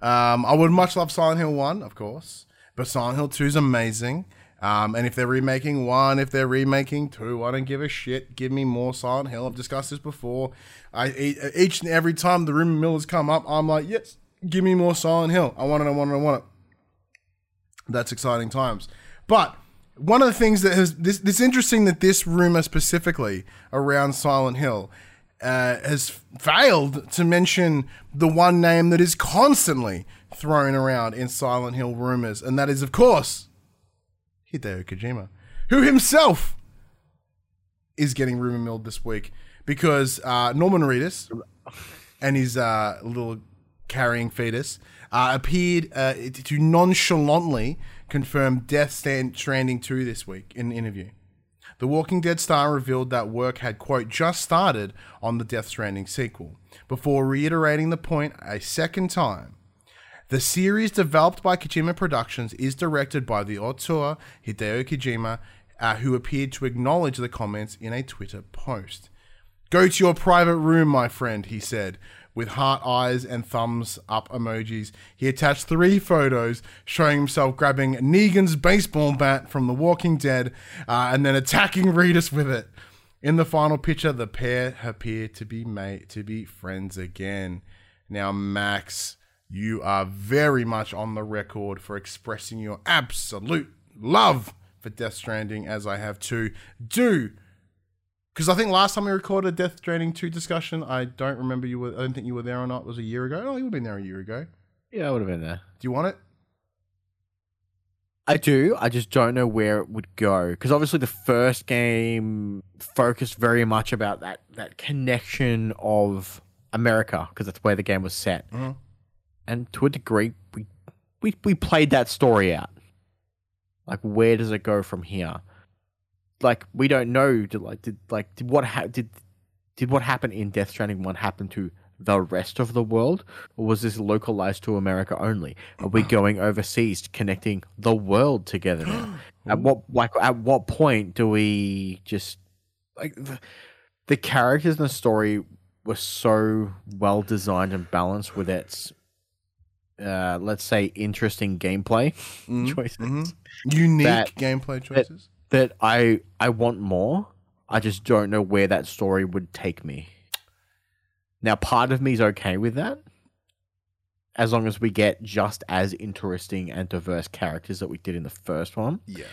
Um, I would much love Silent Hill 1, of course, but Silent Hill 2 is amazing. Um, and if they're remaking 1, if they're remaking 2, I don't give a shit. Give me more Silent Hill. I've discussed this before. I Each and every time the rumor mill has come up, I'm like, yes, give me more Silent Hill. I want it, I want it, I want it. That's exciting times. But one of the things that has this this interesting that this rumor specifically around Silent Hill uh, has failed to mention the one name that is constantly thrown around in Silent Hill rumors, and that is, of course, Hideo Kojima, who himself is getting rumor milled this week because uh, Norman Reedus and his uh, little carrying fetus, uh, appeared uh, to nonchalantly confirm Death Stand- Stranding 2 this week in an interview. The Walking Dead star revealed that work had, quote, just started on the Death Stranding sequel, before reiterating the point a second time. The series developed by Kojima Productions is directed by the auteur Hideo Kojima, uh, who appeared to acknowledge the comments in a Twitter post. Go to your private room, my friend, he said, with heart eyes and thumbs up emojis. He attached three photos showing himself grabbing Negan's baseball bat from The Walking Dead uh, and then attacking Reedus with it. In the final picture, the pair appear to be made to be friends again. Now, Max, you are very much on the record for expressing your absolute love for Death Stranding, as I have too. Do because I think last time we recorded a Death Stranding 2 discussion, I don't remember you were, I don't think you were there or not. It was a year ago. Oh, you would have been there a year ago. Yeah, I would have been there. Do you want it? I do. I just don't know where it would go because obviously the first game focused very much about that that connection of America because that's where the game was set, Mhm. and to a degree, we we we played that story out. Like, where does it go from here? Like, we don't know. Did like did like did what ha- did did what happened in Death Stranding one happen to the rest of the world, or was this localized to America only? Are we going overseas, connecting the world together now? at what like at what point do we just like the, the characters in the story were so well designed and balanced with its uh, let's say interesting gameplay Mhm, choices mhm. Unique That- gameplay choices. that I I want more. I just don't know where that story would take me. Now, part of me is okay with that, as long as we get just as interesting and diverse characters that we did in the first one. yeah.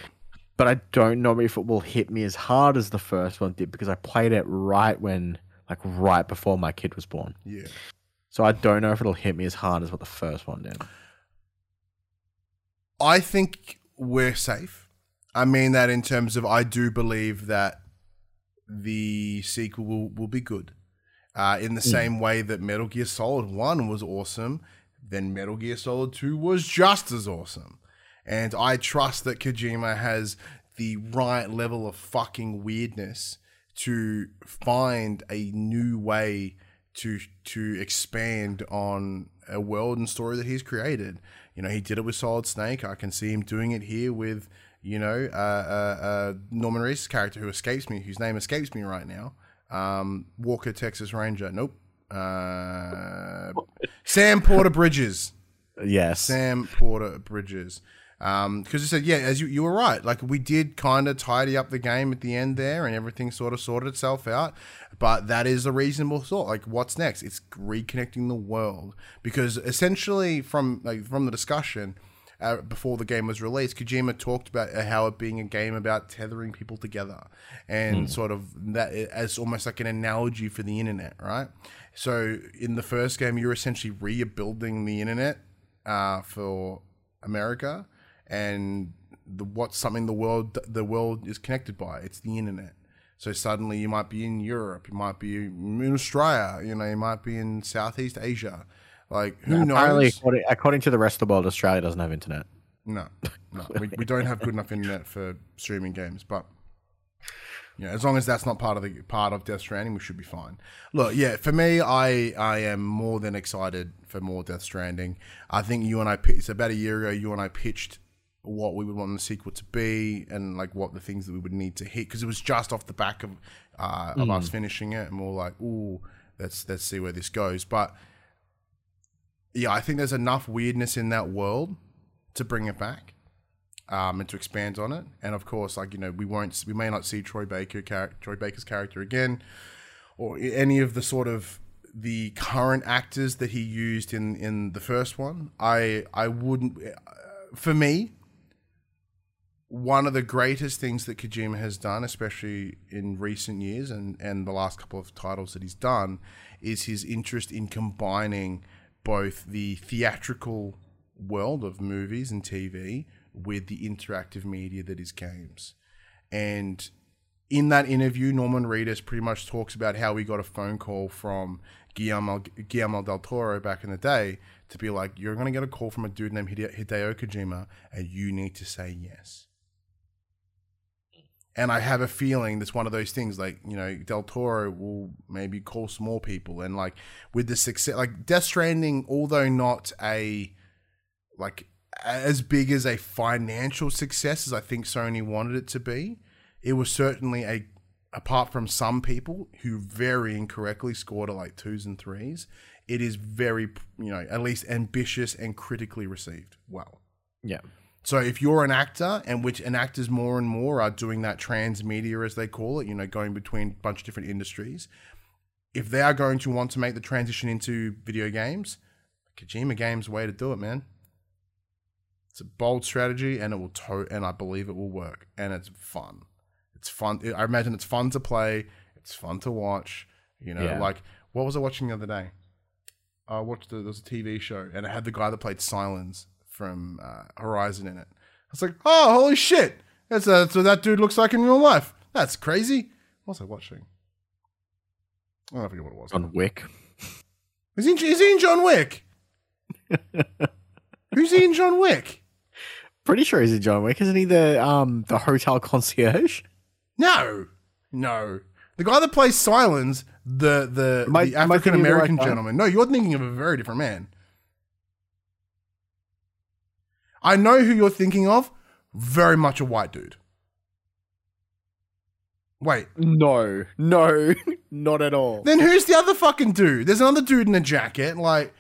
But I don't know if it will hit me as hard as the first one did because I played it right when, like, right before my kid was born. Yeah. So I don't know if it'll hit me as hard as what the first one did. I think we're safe. I mean that in terms of I do believe that the sequel will, will be good. Uh, in the same way that Metal Gear Solid 1 was awesome, then Metal Gear Solid 2 was just as awesome. And I trust that Kojima has the right level of fucking weirdness to find a new way to to expand on a world and story that he's created. You know, he did it with Solid Snake. I can see him doing it here with, you know, uh, uh, uh, Norman Reedus' character who escapes me, whose name escapes me right now. Um, Walker, Texas Ranger. Nope. Uh, Sam Porter Bridges. Yes. Sam Porter Bridges. Because you said, yeah, as you, you were right. Like, we did kind of tidy up the game at the end there and everything sort of sorted itself out. But that is a reasonable thought. Like, what's next? It's reconnecting the world. Because essentially, from like from the discussion uh, before the game was released, Kojima talked about how it being a game about tethering people together and sort of that as almost like an analogy for the internet, right? So, in the first game, you're essentially rebuilding the internet uh, for America and the, what's something the world the world is connected by. It's the internet. So suddenly you might be in Europe, you might be in Australia, you know, you might be in Southeast Asia. Like who Apparently, knows? according, according to the rest of the world, Australia doesn't have internet. No, no, we, we don't have good enough internet for streaming games, but yeah, as long as that's not part of the part of Death Stranding, we should be fine. Look, yeah, for me, I I am more than excited for more Death Stranding. I think you and I it's about a year ago. You and I pitched what we would want the sequel to be and like what the things that we would need to hit because it was just off the back of uh, of us finishing it and we we're like, oh, let's let's see where this goes. But yeah, I think there's enough weirdness in that world to bring it back um, and to expand on it. And of course, like you know, we won't, we may not see Troy Baker, Troy Baker's character again, or any of the sort of the current actors that he used in in the first one. I I wouldn't, for me. One of the greatest things that Kojima has done, especially in recent years and, and the last couple of titles that he's done, is his interest in combining both the theatrical world of movies and TV with the interactive media that is games. And in that interview, Norman Reedus pretty much talks about how he got a phone call from Guillermo, Guillermo del Toro back in the day to be like, you're going to get a call from a dude named Hide- Hideo Kojima and you need to say yes. And I have a feeling that's one of those things like, you know, Del Toro will maybe call some more people. And like with the success, like Death Stranding, although not a, like, as big as a financial success as I think Sony wanted it to be, it was certainly a apart from some people who very incorrectly scored like twos and threes, it is very, you know, at least ambitious and critically received well. Yeah. So if you're an actor, and which and actors more and more are doing that transmedia as they call it, you know, going between a bunch of different industries, if they are going to want to make the transition into video games, Kojima Games way to do it, man. It's a bold strategy, and it will to- and I believe it will work, and it's fun. It's fun. I imagine it's fun to play. It's fun to watch. You know, Yeah. like what was I watching the other day? I watched the, there was a TV show, and it had the guy that played Silence from uh, Horizon in it. I was like, oh, holy shit! That's, uh, that's what that dude looks like in real life. That's crazy. What was I watching? I don't forget what it was. On Wick. Is he, is he in John Wick? Who's he in John Wick? Pretty sure he's in John Wick, isn't he? The um the hotel concierge. No, no. The guy that plays Silence, the the, I- the African thinking of the right American gentleman. No, you're thinking of a very different man. I know who you're thinking of. Very much a white dude. Wait, No, no, not at all. then who's the other fucking dude? There's another dude in a jacket. Like,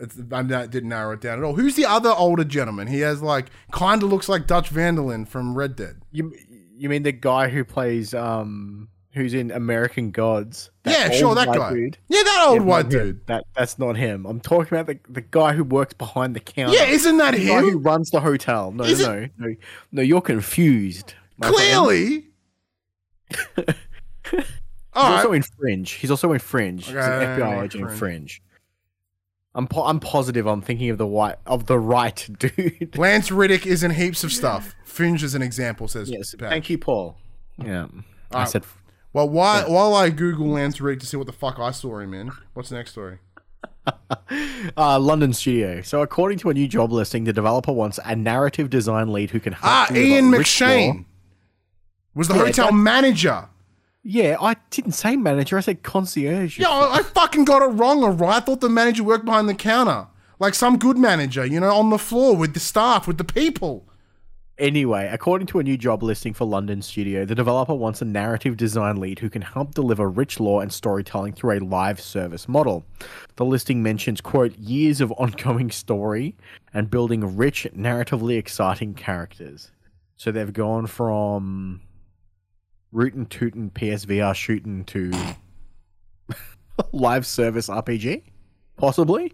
it's, I didn't narrow it down at all. Who's the other older gentleman? He has like kind of looks like Dutch van der Linde from Red Dead. You you mean the guy who plays um who's in American Gods? yeah, sure, that guy. dude? Yeah, that old Yeah, white him. dude. That that's not him. I'm talking about the the guy who works behind the counter. Yeah, isn't that him? the guy who runs the hotel. No, Is no, no, no. You're confused. Clearly. He's All right. also in Fringe. He's also in Fringe. He's an FBI agent in Fringe. I'm po- I'm positive. I'm thinking of the white of the right dude. Lance Reddick is in heaps of stuff. Fringe is an example, says yes. Pat. Thank you, Paul. Yeah. I Alright. said Well, why, while I Google Lance Reddick to see what the fuck I saw him in, what's the next story? uh, London studio. So, according to a new job listing, the developer wants a narrative design lead who can. Ah, Ian McShane was the Yeah, hotel that- manager. Yeah, I didn't say manager. I said concierge. Yeah, I I fucking got it wrong, alright? I thought the manager worked behind the counter. Like some good manager, you know, on the floor with the staff, with the people. Anyway, according to a new job listing for London Studio, the developer wants a narrative design lead who can help deliver rich lore and storytelling through a live service model. The listing mentions, quote, years of ongoing story and building rich, narratively exciting characters. So they've gone from rootin' tootin' PSVR shooting to live service RPG? Possibly?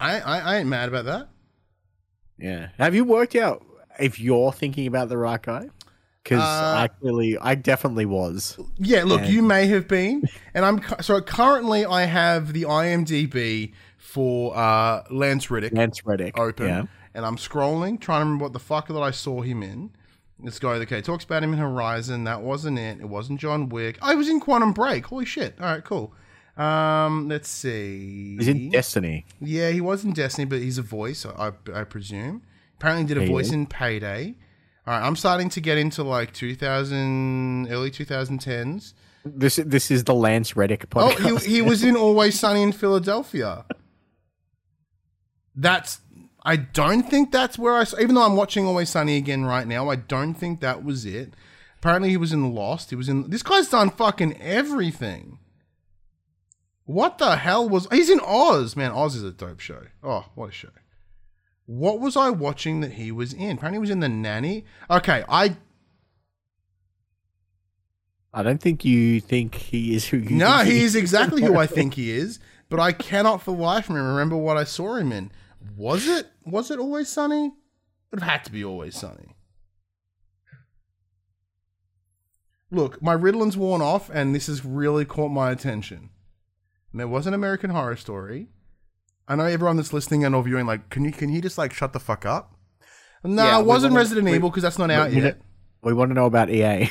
I, I, I ain't mad about that. Yeah. Have you worked out if you're thinking about the right guy? Because Uh, I clearly, I definitely was. Yeah, look, And- you may have been, and I'm so currently I have the IMDb for uh, Lance Reddick Lance Reddick. open, Yeah. and I'm scrolling, trying to remember what the fuck that I saw him in. Let's go. Okay, talks about him in Horizon. That wasn't it. It wasn't John Wick. I was in Quantum Break. Holy shit! All right, cool. Um, let's see. He's in Destiny. Yeah, he was in Destiny, but he's a voice, I, I presume. Apparently, did a voice in Payday. All right, I'm starting to get into like 2000, early 2010s. This this is the Lance Reddick Oh, he, he was in Always Sunny in Philadelphia. That's. I don't think that's where I. saw- Even though I'm watching Always Sunny again right now, I don't think that was it. Apparently, he was in Lost. He was in. This guy's done fucking everything. What the hell was. He's in Oz. Man, Oz is a dope show. Oh, what a show. What was I watching that he was in? Apparently, he was in The Nanny. Okay, I I don't think you think he is who you. No, he is exactly who I think he is, but I cannot for life remember what I saw him in. Was it? Was it Always Sunny? It would have had to be Always Sunny. Look, my Ritalin's worn off, and this has really caught my attention. And there was an American Horror Story. I know everyone that's listening and or viewing, like, can you can you just like shut the fuck up? No, Yeah, it wasn't wanna- Resident we- Evil because that's not out we, yet. we want to know about EA.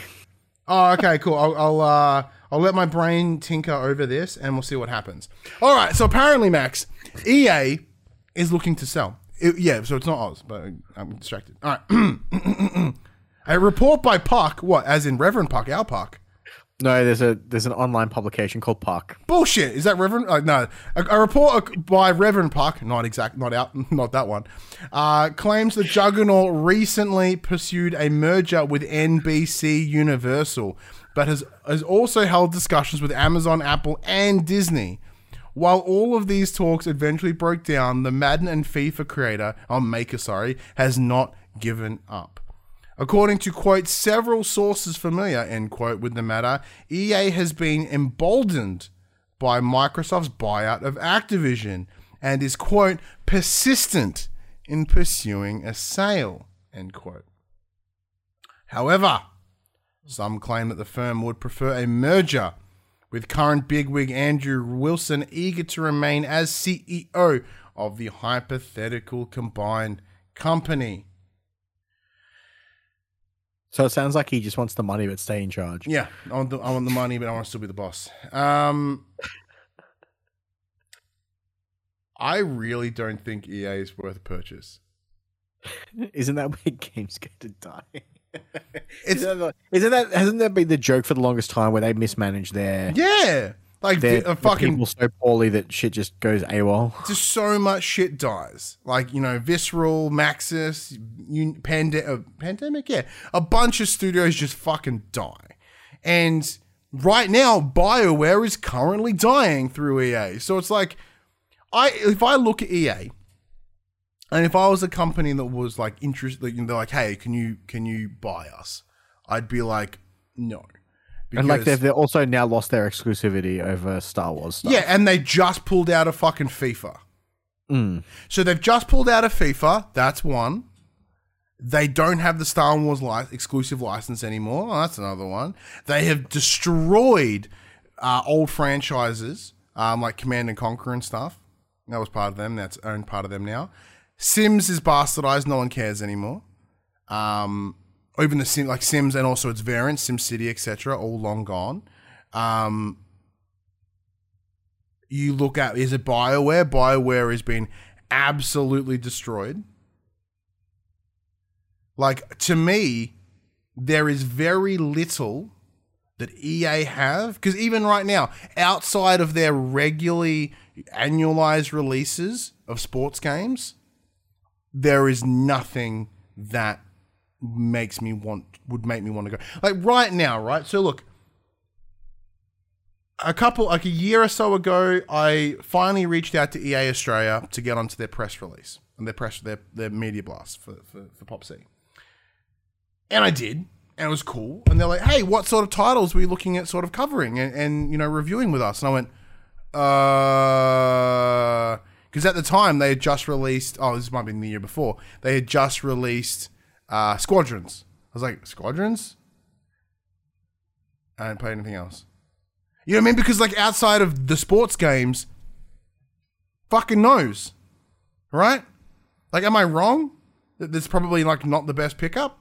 Oh, okay, cool. I'll I'll, uh, I'll let my brain tinker over this and we'll see what happens. All right, so apparently, Max, EA is looking to sell. It- yeah, so it's not Oz, but I'm distracted. All right. a report by Puck, what, as in Reverend Puck, our Puck? No, there's a there's an online publication called Puck. Bullshit. Is that Reverend? Uh, no, a, a report by Reverend Puck, not exact, not out, not that one, uh, claims the Juggernaut recently pursued a merger with NBC Universal, but has has also held discussions with Amazon, Apple, and Disney. While all of these talks eventually broke down, the Madden and FIFA creator, or maker, sorry, has not given up. According to quote several sources familiar end quote with the matter, EA has been emboldened by Microsoft's buyout of Activision and is quote persistent in pursuing a sale end quote. However, some claim that the firm would prefer a merger with current bigwig Andrew Wilson eager to remain as CEO of the hypothetical combined company. So it sounds like he just wants the money but stay in charge. Yeah, I want the, I want the money, but I want to still be the boss. Um, I really don't think EA is worth a purchase. Isn't that where games get to die? Isn't, that, isn't that hasn't that been the joke for the longest time where they mismanage their yeah, like their, vi- a the fucking people so poorly that shit just goes AWOL? just so much shit dies. Like you know, Visceral, Maxis, Un- Pande- uh, Pandemic, yeah, a bunch of studios just fucking die, and right now Bioware is currently dying through EA. So it's like, I if I look at EA, and if I was a company that was like interested, like, they're like, hey, can you can you buy us? I'd be like, no. And like they've, they've also now lost their exclusivity over Star Wars stuff. yeah, and they just pulled out of fucking FIFA. Mm. So they've just pulled out of FIFA. That's one. They don't have the Star Wars li- exclusive license anymore. Oh, that's another one. They have destroyed uh, old franchises um, like Command and Conquer and stuff. That was part of them. That's owned part of them now. Sims is bastardized. No one cares anymore. Um, even the Sim, like Sims and also its variants, Sim City, etc., all long gone. Um, you look at is it Bioware? Bioware has been absolutely destroyed. Like to me, there is very little that EA have because even right now, outside of their regularly annualized releases of sports games, there is nothing that makes me want would make me want to go. Like right now, right? So look, a couple like a year or so ago, I finally reached out to EA Australia to get onto their press release and their press their their media blast for for, for Pop C. And I did, and it was cool. And they're like, "Hey, what sort of titles were you looking at, sort of covering and, and you know reviewing with us?" And I went, "Uh," because at the time they had just released. Oh, this might have been the year before. They had just released uh, Squadrons. I was like, "Squadrons." I didn't play anything else. You know what I mean? Because like outside of the sports games, fucking knows, right? Like, am I wrong? That that's probably like not the best pickup.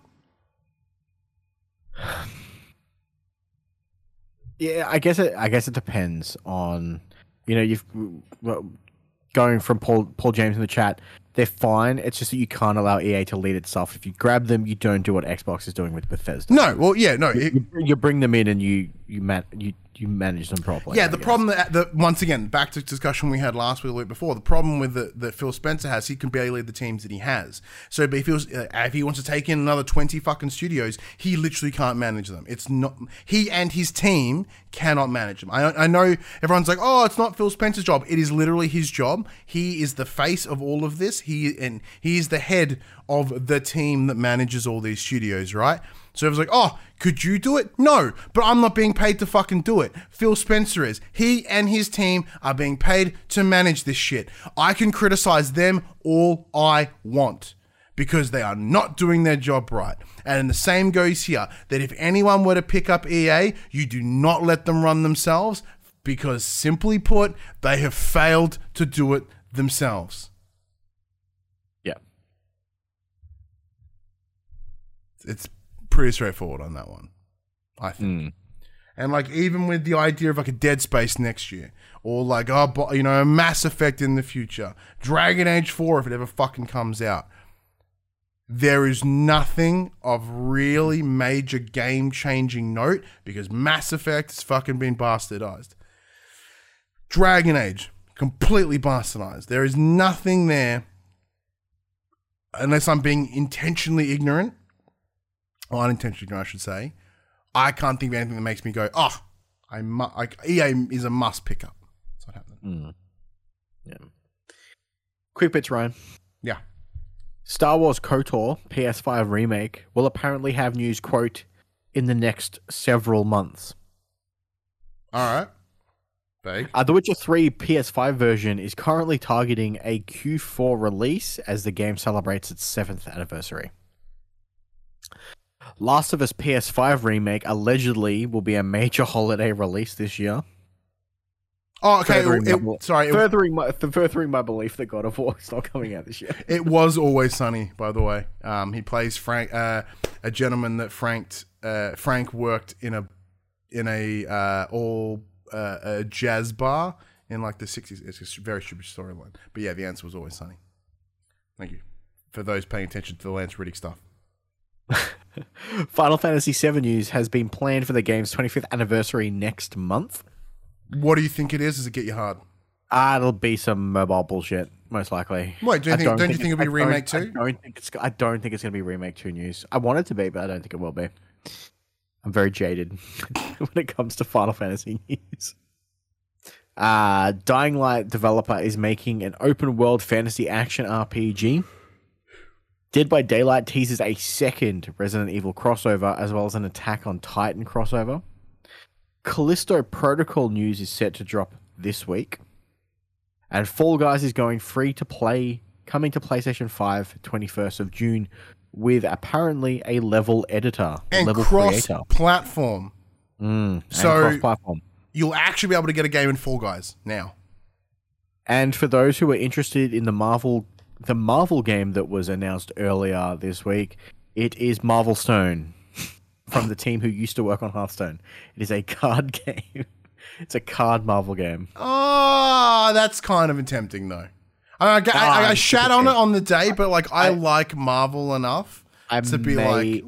Yeah, I guess it. I guess it depends on, you know, you've well, going from Paul Paul James in the chat. They're fine. It's just that you can't allow EA to lead itself. If you grab them, you don't do what Xbox is doing with Bethesda. No, well, yeah, no, it, You, you bring them in and you you man you you manage them properly. yeah. I The guess. problem that, that once again, back to discussion we had last week, the week before. The problem with the, that Phil Spencer has, he can barely lead the teams that he has. So, if he was, uh, if he wants to take in another twenty fucking studios, he literally can't manage them. It's not he and his team cannot manage them. I, I know everyone's like, oh, it's not Phil Spencer's job. It is literally his job. He is the face of all of this. He and he is the head of the team that manages all these studios, right? So it was like, oh, could you do it? No, but I'm not being paid to fucking do it. Phil Spencer is. He and his team are being paid to manage this shit. I can criticize them all I want because they are not doing their job right. And the same goes here that if anyone were to pick up EA, you do not let them run themselves because simply put, they have failed to do it themselves. Yeah. It's pretty straightforward on that one, I think. Mm. And like even with the idea of like a Dead Space next year, or like oh you know Mass Effect in the future, Dragon Age Four if it ever fucking comes out, there is nothing of really major game changing note because Mass Effect has fucking been bastardized. Dragon Age completely bastardized. There is nothing there unless I'm being intentionally ignorant, or unintentionally I should say. I can't think of anything that makes me go, oh, I mu- like EA is a must pick up. That's what happened. Yeah. Quick bits, Ryan. Yeah. Star Wars KOTOR PS5 remake will apparently have news, quote, in the next several months. All right. Uh, the Witcher 3 PS5 version is currently targeting a Q4 release as the game celebrates its seventh anniversary. Last of Us PS5 remake allegedly will be a major holiday release this year, Oh, okay. Furthering it- my- it- sorry. Furthering my furthering my belief that God of War is not coming out this year. it was always sunny, by the way. Um, he plays Frank, uh, a gentleman that Frank, uh, Frank worked in a, in a uh, all uh, a jazz bar in like the sixties. It's a very stupid storyline, but yeah, the answer was always sunny. Thank you for those paying attention to the Lance Reddick stuff. Final Fantasy VII news has been planned for the game's 25th anniversary next month. What do you think it is? Does it get you hard? Ah, it'll be some mobile bullshit, most likely. Wait, do you I think- don't you it- think it'll be I don't- remake I too? don't think it's. I don't think it's going to be remake two news. I want it to be, but I don't think it will be. I'm very jaded when it comes to Final Fantasy news. Uh, Dying Light developer is making an open world fantasy action RPG. Dead by Daylight teases a second Resident Evil crossover as well as an Attack on Titan crossover. Callisto Protocol news is set to drop this week. And Fall Guys is going free to play, coming to PlayStation 5 21st of June with apparently a level editor, And level cross creator. platform. Mm, So- and cross-platform. You'll actually be able to get a game in Fall Guys now. And for those who are interested in the Marvel the Marvel game that was announced earlier this week, it is Marvel Stone from the team who used to work on Hearthstone. It is a card game. it's a card Marvel game. Oh, that's kind of tempting though. I, I, I, I, Ah, shat on it on the day, but like I, like Marvel enough to be may, like,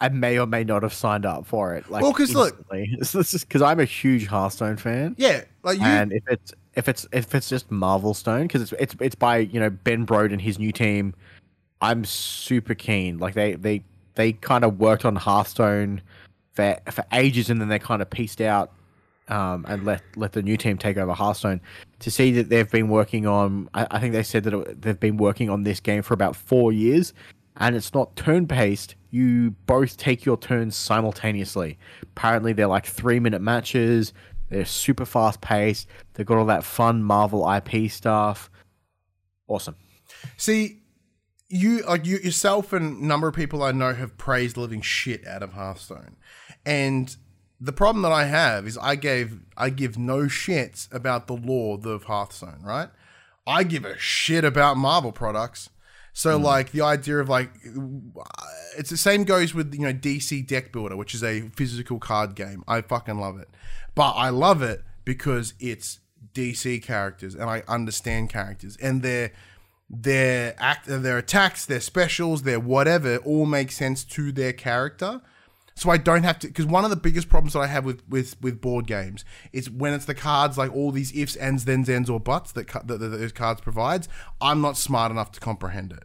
I may or may not have signed up for it. Like, Well, 'cause look- this is because I'm a huge Hearthstone fan. yeah, like you. and if it's if it's if it's just Marvel Stone because it's it's it's by you know Ben Brode and his new team, I'm super keen. Like they they they kind of worked on Hearthstone for for ages, and then they kind of pieced out um, and let let the new team take over Hearthstone. To see that they've been working on, I, I think they said that it, they've been working on this game for about four years, and it's not turn based. You both take your turns simultaneously. Apparently, they're like three minute matches. They're super fast paced. They've got all that fun Marvel IP stuff. Awesome. See, you like you yourself and a number of people I know have praised living shit out of Hearthstone, and the problem that I have is I gave I give no shits about the lore of Hearthstone, right? I give a shit about Marvel products. So mm. like the idea of like it's the same goes with you know DC Deck Builder, which is a physical card game. I fucking love it. But I love it because it's DC characters and I understand characters and their their act their attacks, their specials, their whatever all make sense to their character. So I don't have to because one of the biggest problems that I have with with with board games is when it's the cards like all these ifs, ands, thens, ends, or buts that, that, that those cards provides. I'm not smart enough to comprehend it.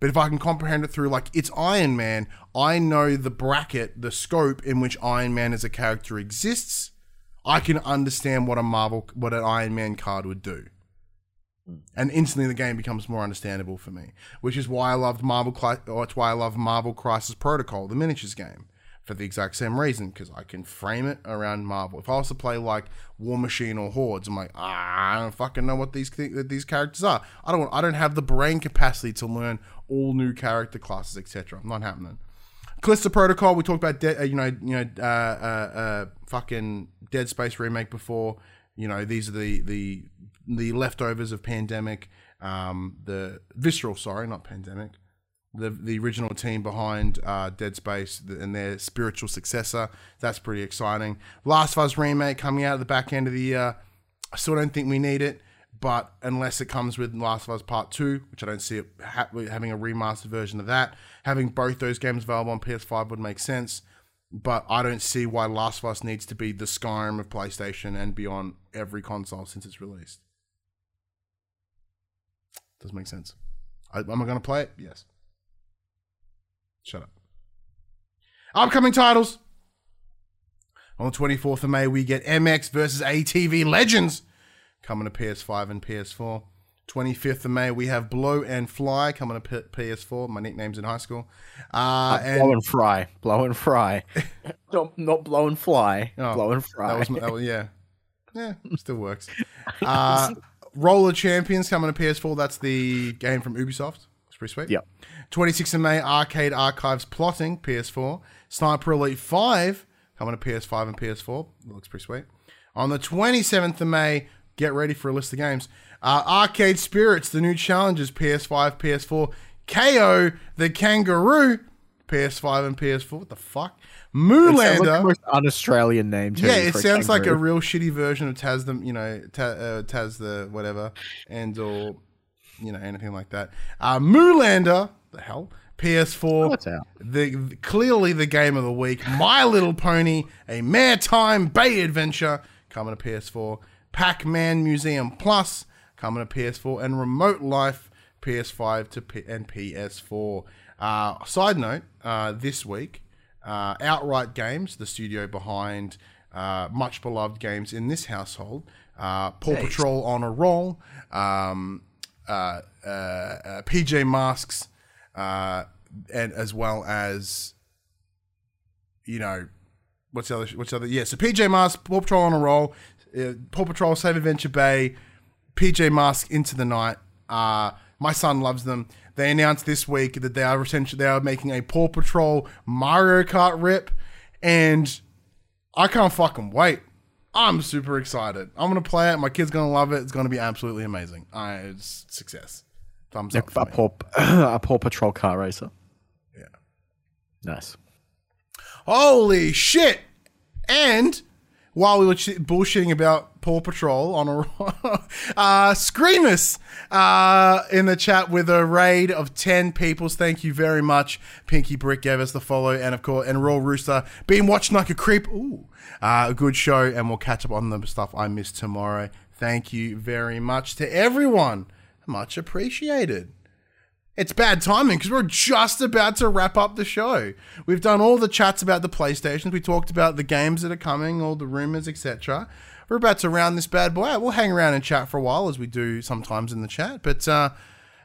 But if I can comprehend it through like it's Iron Man, I know the bracket, the scope in which Iron Man as a character exists. I can understand what a Marvel, what an Iron Man card would do, and instantly the game becomes more understandable for me. Which is why I loved Marvel. Or it's why I love Marvel Crisis Protocol, the miniatures game, for the exact same reason because I can frame it around Marvel. If I was to play like War Machine or Hordes, I'm like, ah, I don't fucking know what these th- these characters are. I don't. I don't have the brain capacity to learn all new character classes, etc. I'm not happening. Callisto Protocol. We talked about, de- uh, you know, you know, uh, uh, uh, fucking Dead Space remake before. You know, these are the the the leftovers of Pandemic. Um, the Visceral, sorry, not Pandemic. The the original team behind uh, Dead Space and their spiritual successor. That's pretty exciting. Last of Us remake coming out at the back end of the year. I still don't think we need it, but unless it comes with Last of Us Part Two, which I don't see it ha- having a remastered version of that, having both those games available on PS5 would make sense. But I don't see why Last of Us needs to be the Skyrim of PlayStation and be on every console since it's released. Doesn't make sense. I, am I going to play it? Yes. Shut up. Upcoming titles. On the 24th of May, we get MX versus ATV Legends coming to PS5 and PS4. 25th of May, we have Blow and Fly coming to P- PS4. My nickname's in high school. Uh, and blow and fry, blow and fry. not, not blow and fly, Oh, blow and fry. that was, my- that was yeah, yeah, still works. Uh, Roller Champions coming to PS4. That's the game from Ubisoft. Pretty sweet. Yep. 26th of May, Arcade Archives Plotting, PS4. Sniper Elite 5, coming to PS5 and PS4. looks pretty sweet. On the 27th of May, get ready for a list of games. Uh, Arcade Spirits, the new challenges, PS5, PS4. Kao, the Kangaroo, PS5 and PS4. What the fuck? It sounds like the most un-Australian name. Too, Yeah, it sounds like a real shitty version of Taz the you know Ta, uh, Taz the whatever and or you know anything like that. Uh, Moolander, the hell, PS4. What's out? The clearly the game of the week. My Little Pony, a Maretime bay adventure coming to PS4. Pac-Man Museum Plus coming to PS4 and Remote Life PS5 to P- and PS4. Uh, side note, uh, this week, uh, Outright Games, the studio behind uh, much beloved games in this household, uh, Paw Patrol on a roll, um, uh, uh, uh, PJ Masks, uh, and as well as you know what's the other what's the other yeah so PJ Mask Paw Patrol on a roll uh, Paw Patrol Save Adventure Bay PJ Mask Into the Night uh my son loves them. They announced this week that they are essentially they are making a Paw Patrol Mario Kart rip and I can't fucking wait I'm super excited I'm gonna play it my kid's gonna love it it's gonna be absolutely amazing I it's success thumbs up a me. paw, a paw patrol car racer. Yeah. Nice. Holy shit! And while we were ch- bullshitting about Paw Patrol on a uh, Screamus uh, in the chat with a raid of ten peoples. Thank you very much. Pinky Brick gave us the follow, and of course, and Raw Rooster been watching like a creep. Ooh, uh, a good show, and we'll catch up on the stuff I missed tomorrow. Thank you very much to everyone. Much appreciated. It's bad timing because we're just about to wrap up the show. We've done all the chats about the PlayStations. We talked about the games that are coming, all the rumors, etc. We're about to round this bad boy out. We'll hang around and chat for a while as we do sometimes in the chat, but uh,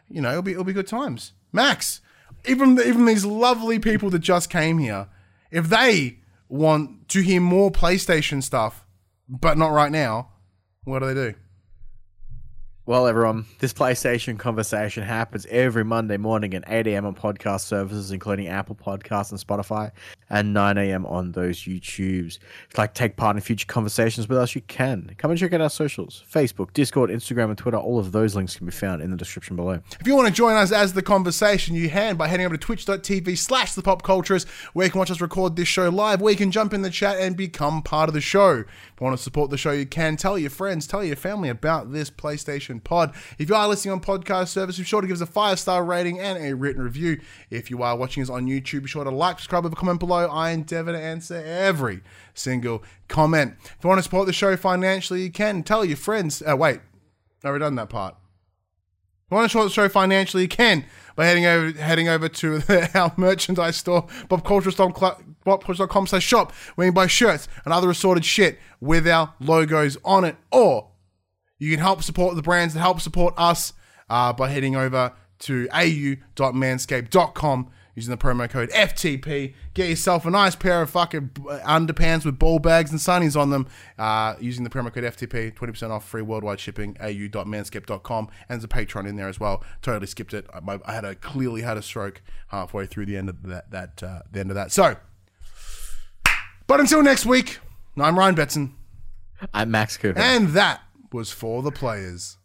you know it'll be it'll be good times. Max, even even these lovely people that just came here, if they want to hear more PlayStation stuff, but not right now, what do they do? Well, everyone, this PlayStation conversation happens every Monday morning at 8 a.m. on podcast services, including Apple Podcasts and Spotify, and 9 a.m. on those YouTubes. If you'd like to take part in future conversations with us, you can. Come and check out our socials Facebook, Discord, Instagram, and Twitter. All of those links can be found in the description below. If you want to join us as the conversation, you can by heading over to twitch.tv slash the pop where you can watch us record this show live, where you can jump in the chat and become part of the show. If you want to support the show, you can tell your friends, tell your family about this PlayStation pod. If you are listening on podcast service, be sure to give us a five star rating and a written review. If you are watching us on YouTube, be sure to like, subscribe, leave a comment below. I endeavor to answer every single comment. If you want to support the show financially, you can tell your friends. Uh, wait, I've already done that part. If you want to support the show financially, you can by heading over heading over to our merchandise store, bobculture.com slash shop, where you can buy shirts and other assorted shit with our logos on it. Or you can help support the brands that help support us uh, by heading over to au.manscaped.com using the promo code FTP. Get yourself a nice pair of fucking underpants with ball bags and sunnies on them uh, using the promo code FTP. 20% off free worldwide shipping. au.manscaped.com. And there's a Patreon in there as well. Totally skipped it. I, I had a clearly had a stroke halfway through the end of that. that uh, the end of that. So, but until next week, I'm Ryan Betson, I'm Max Cooper. and that was for the players.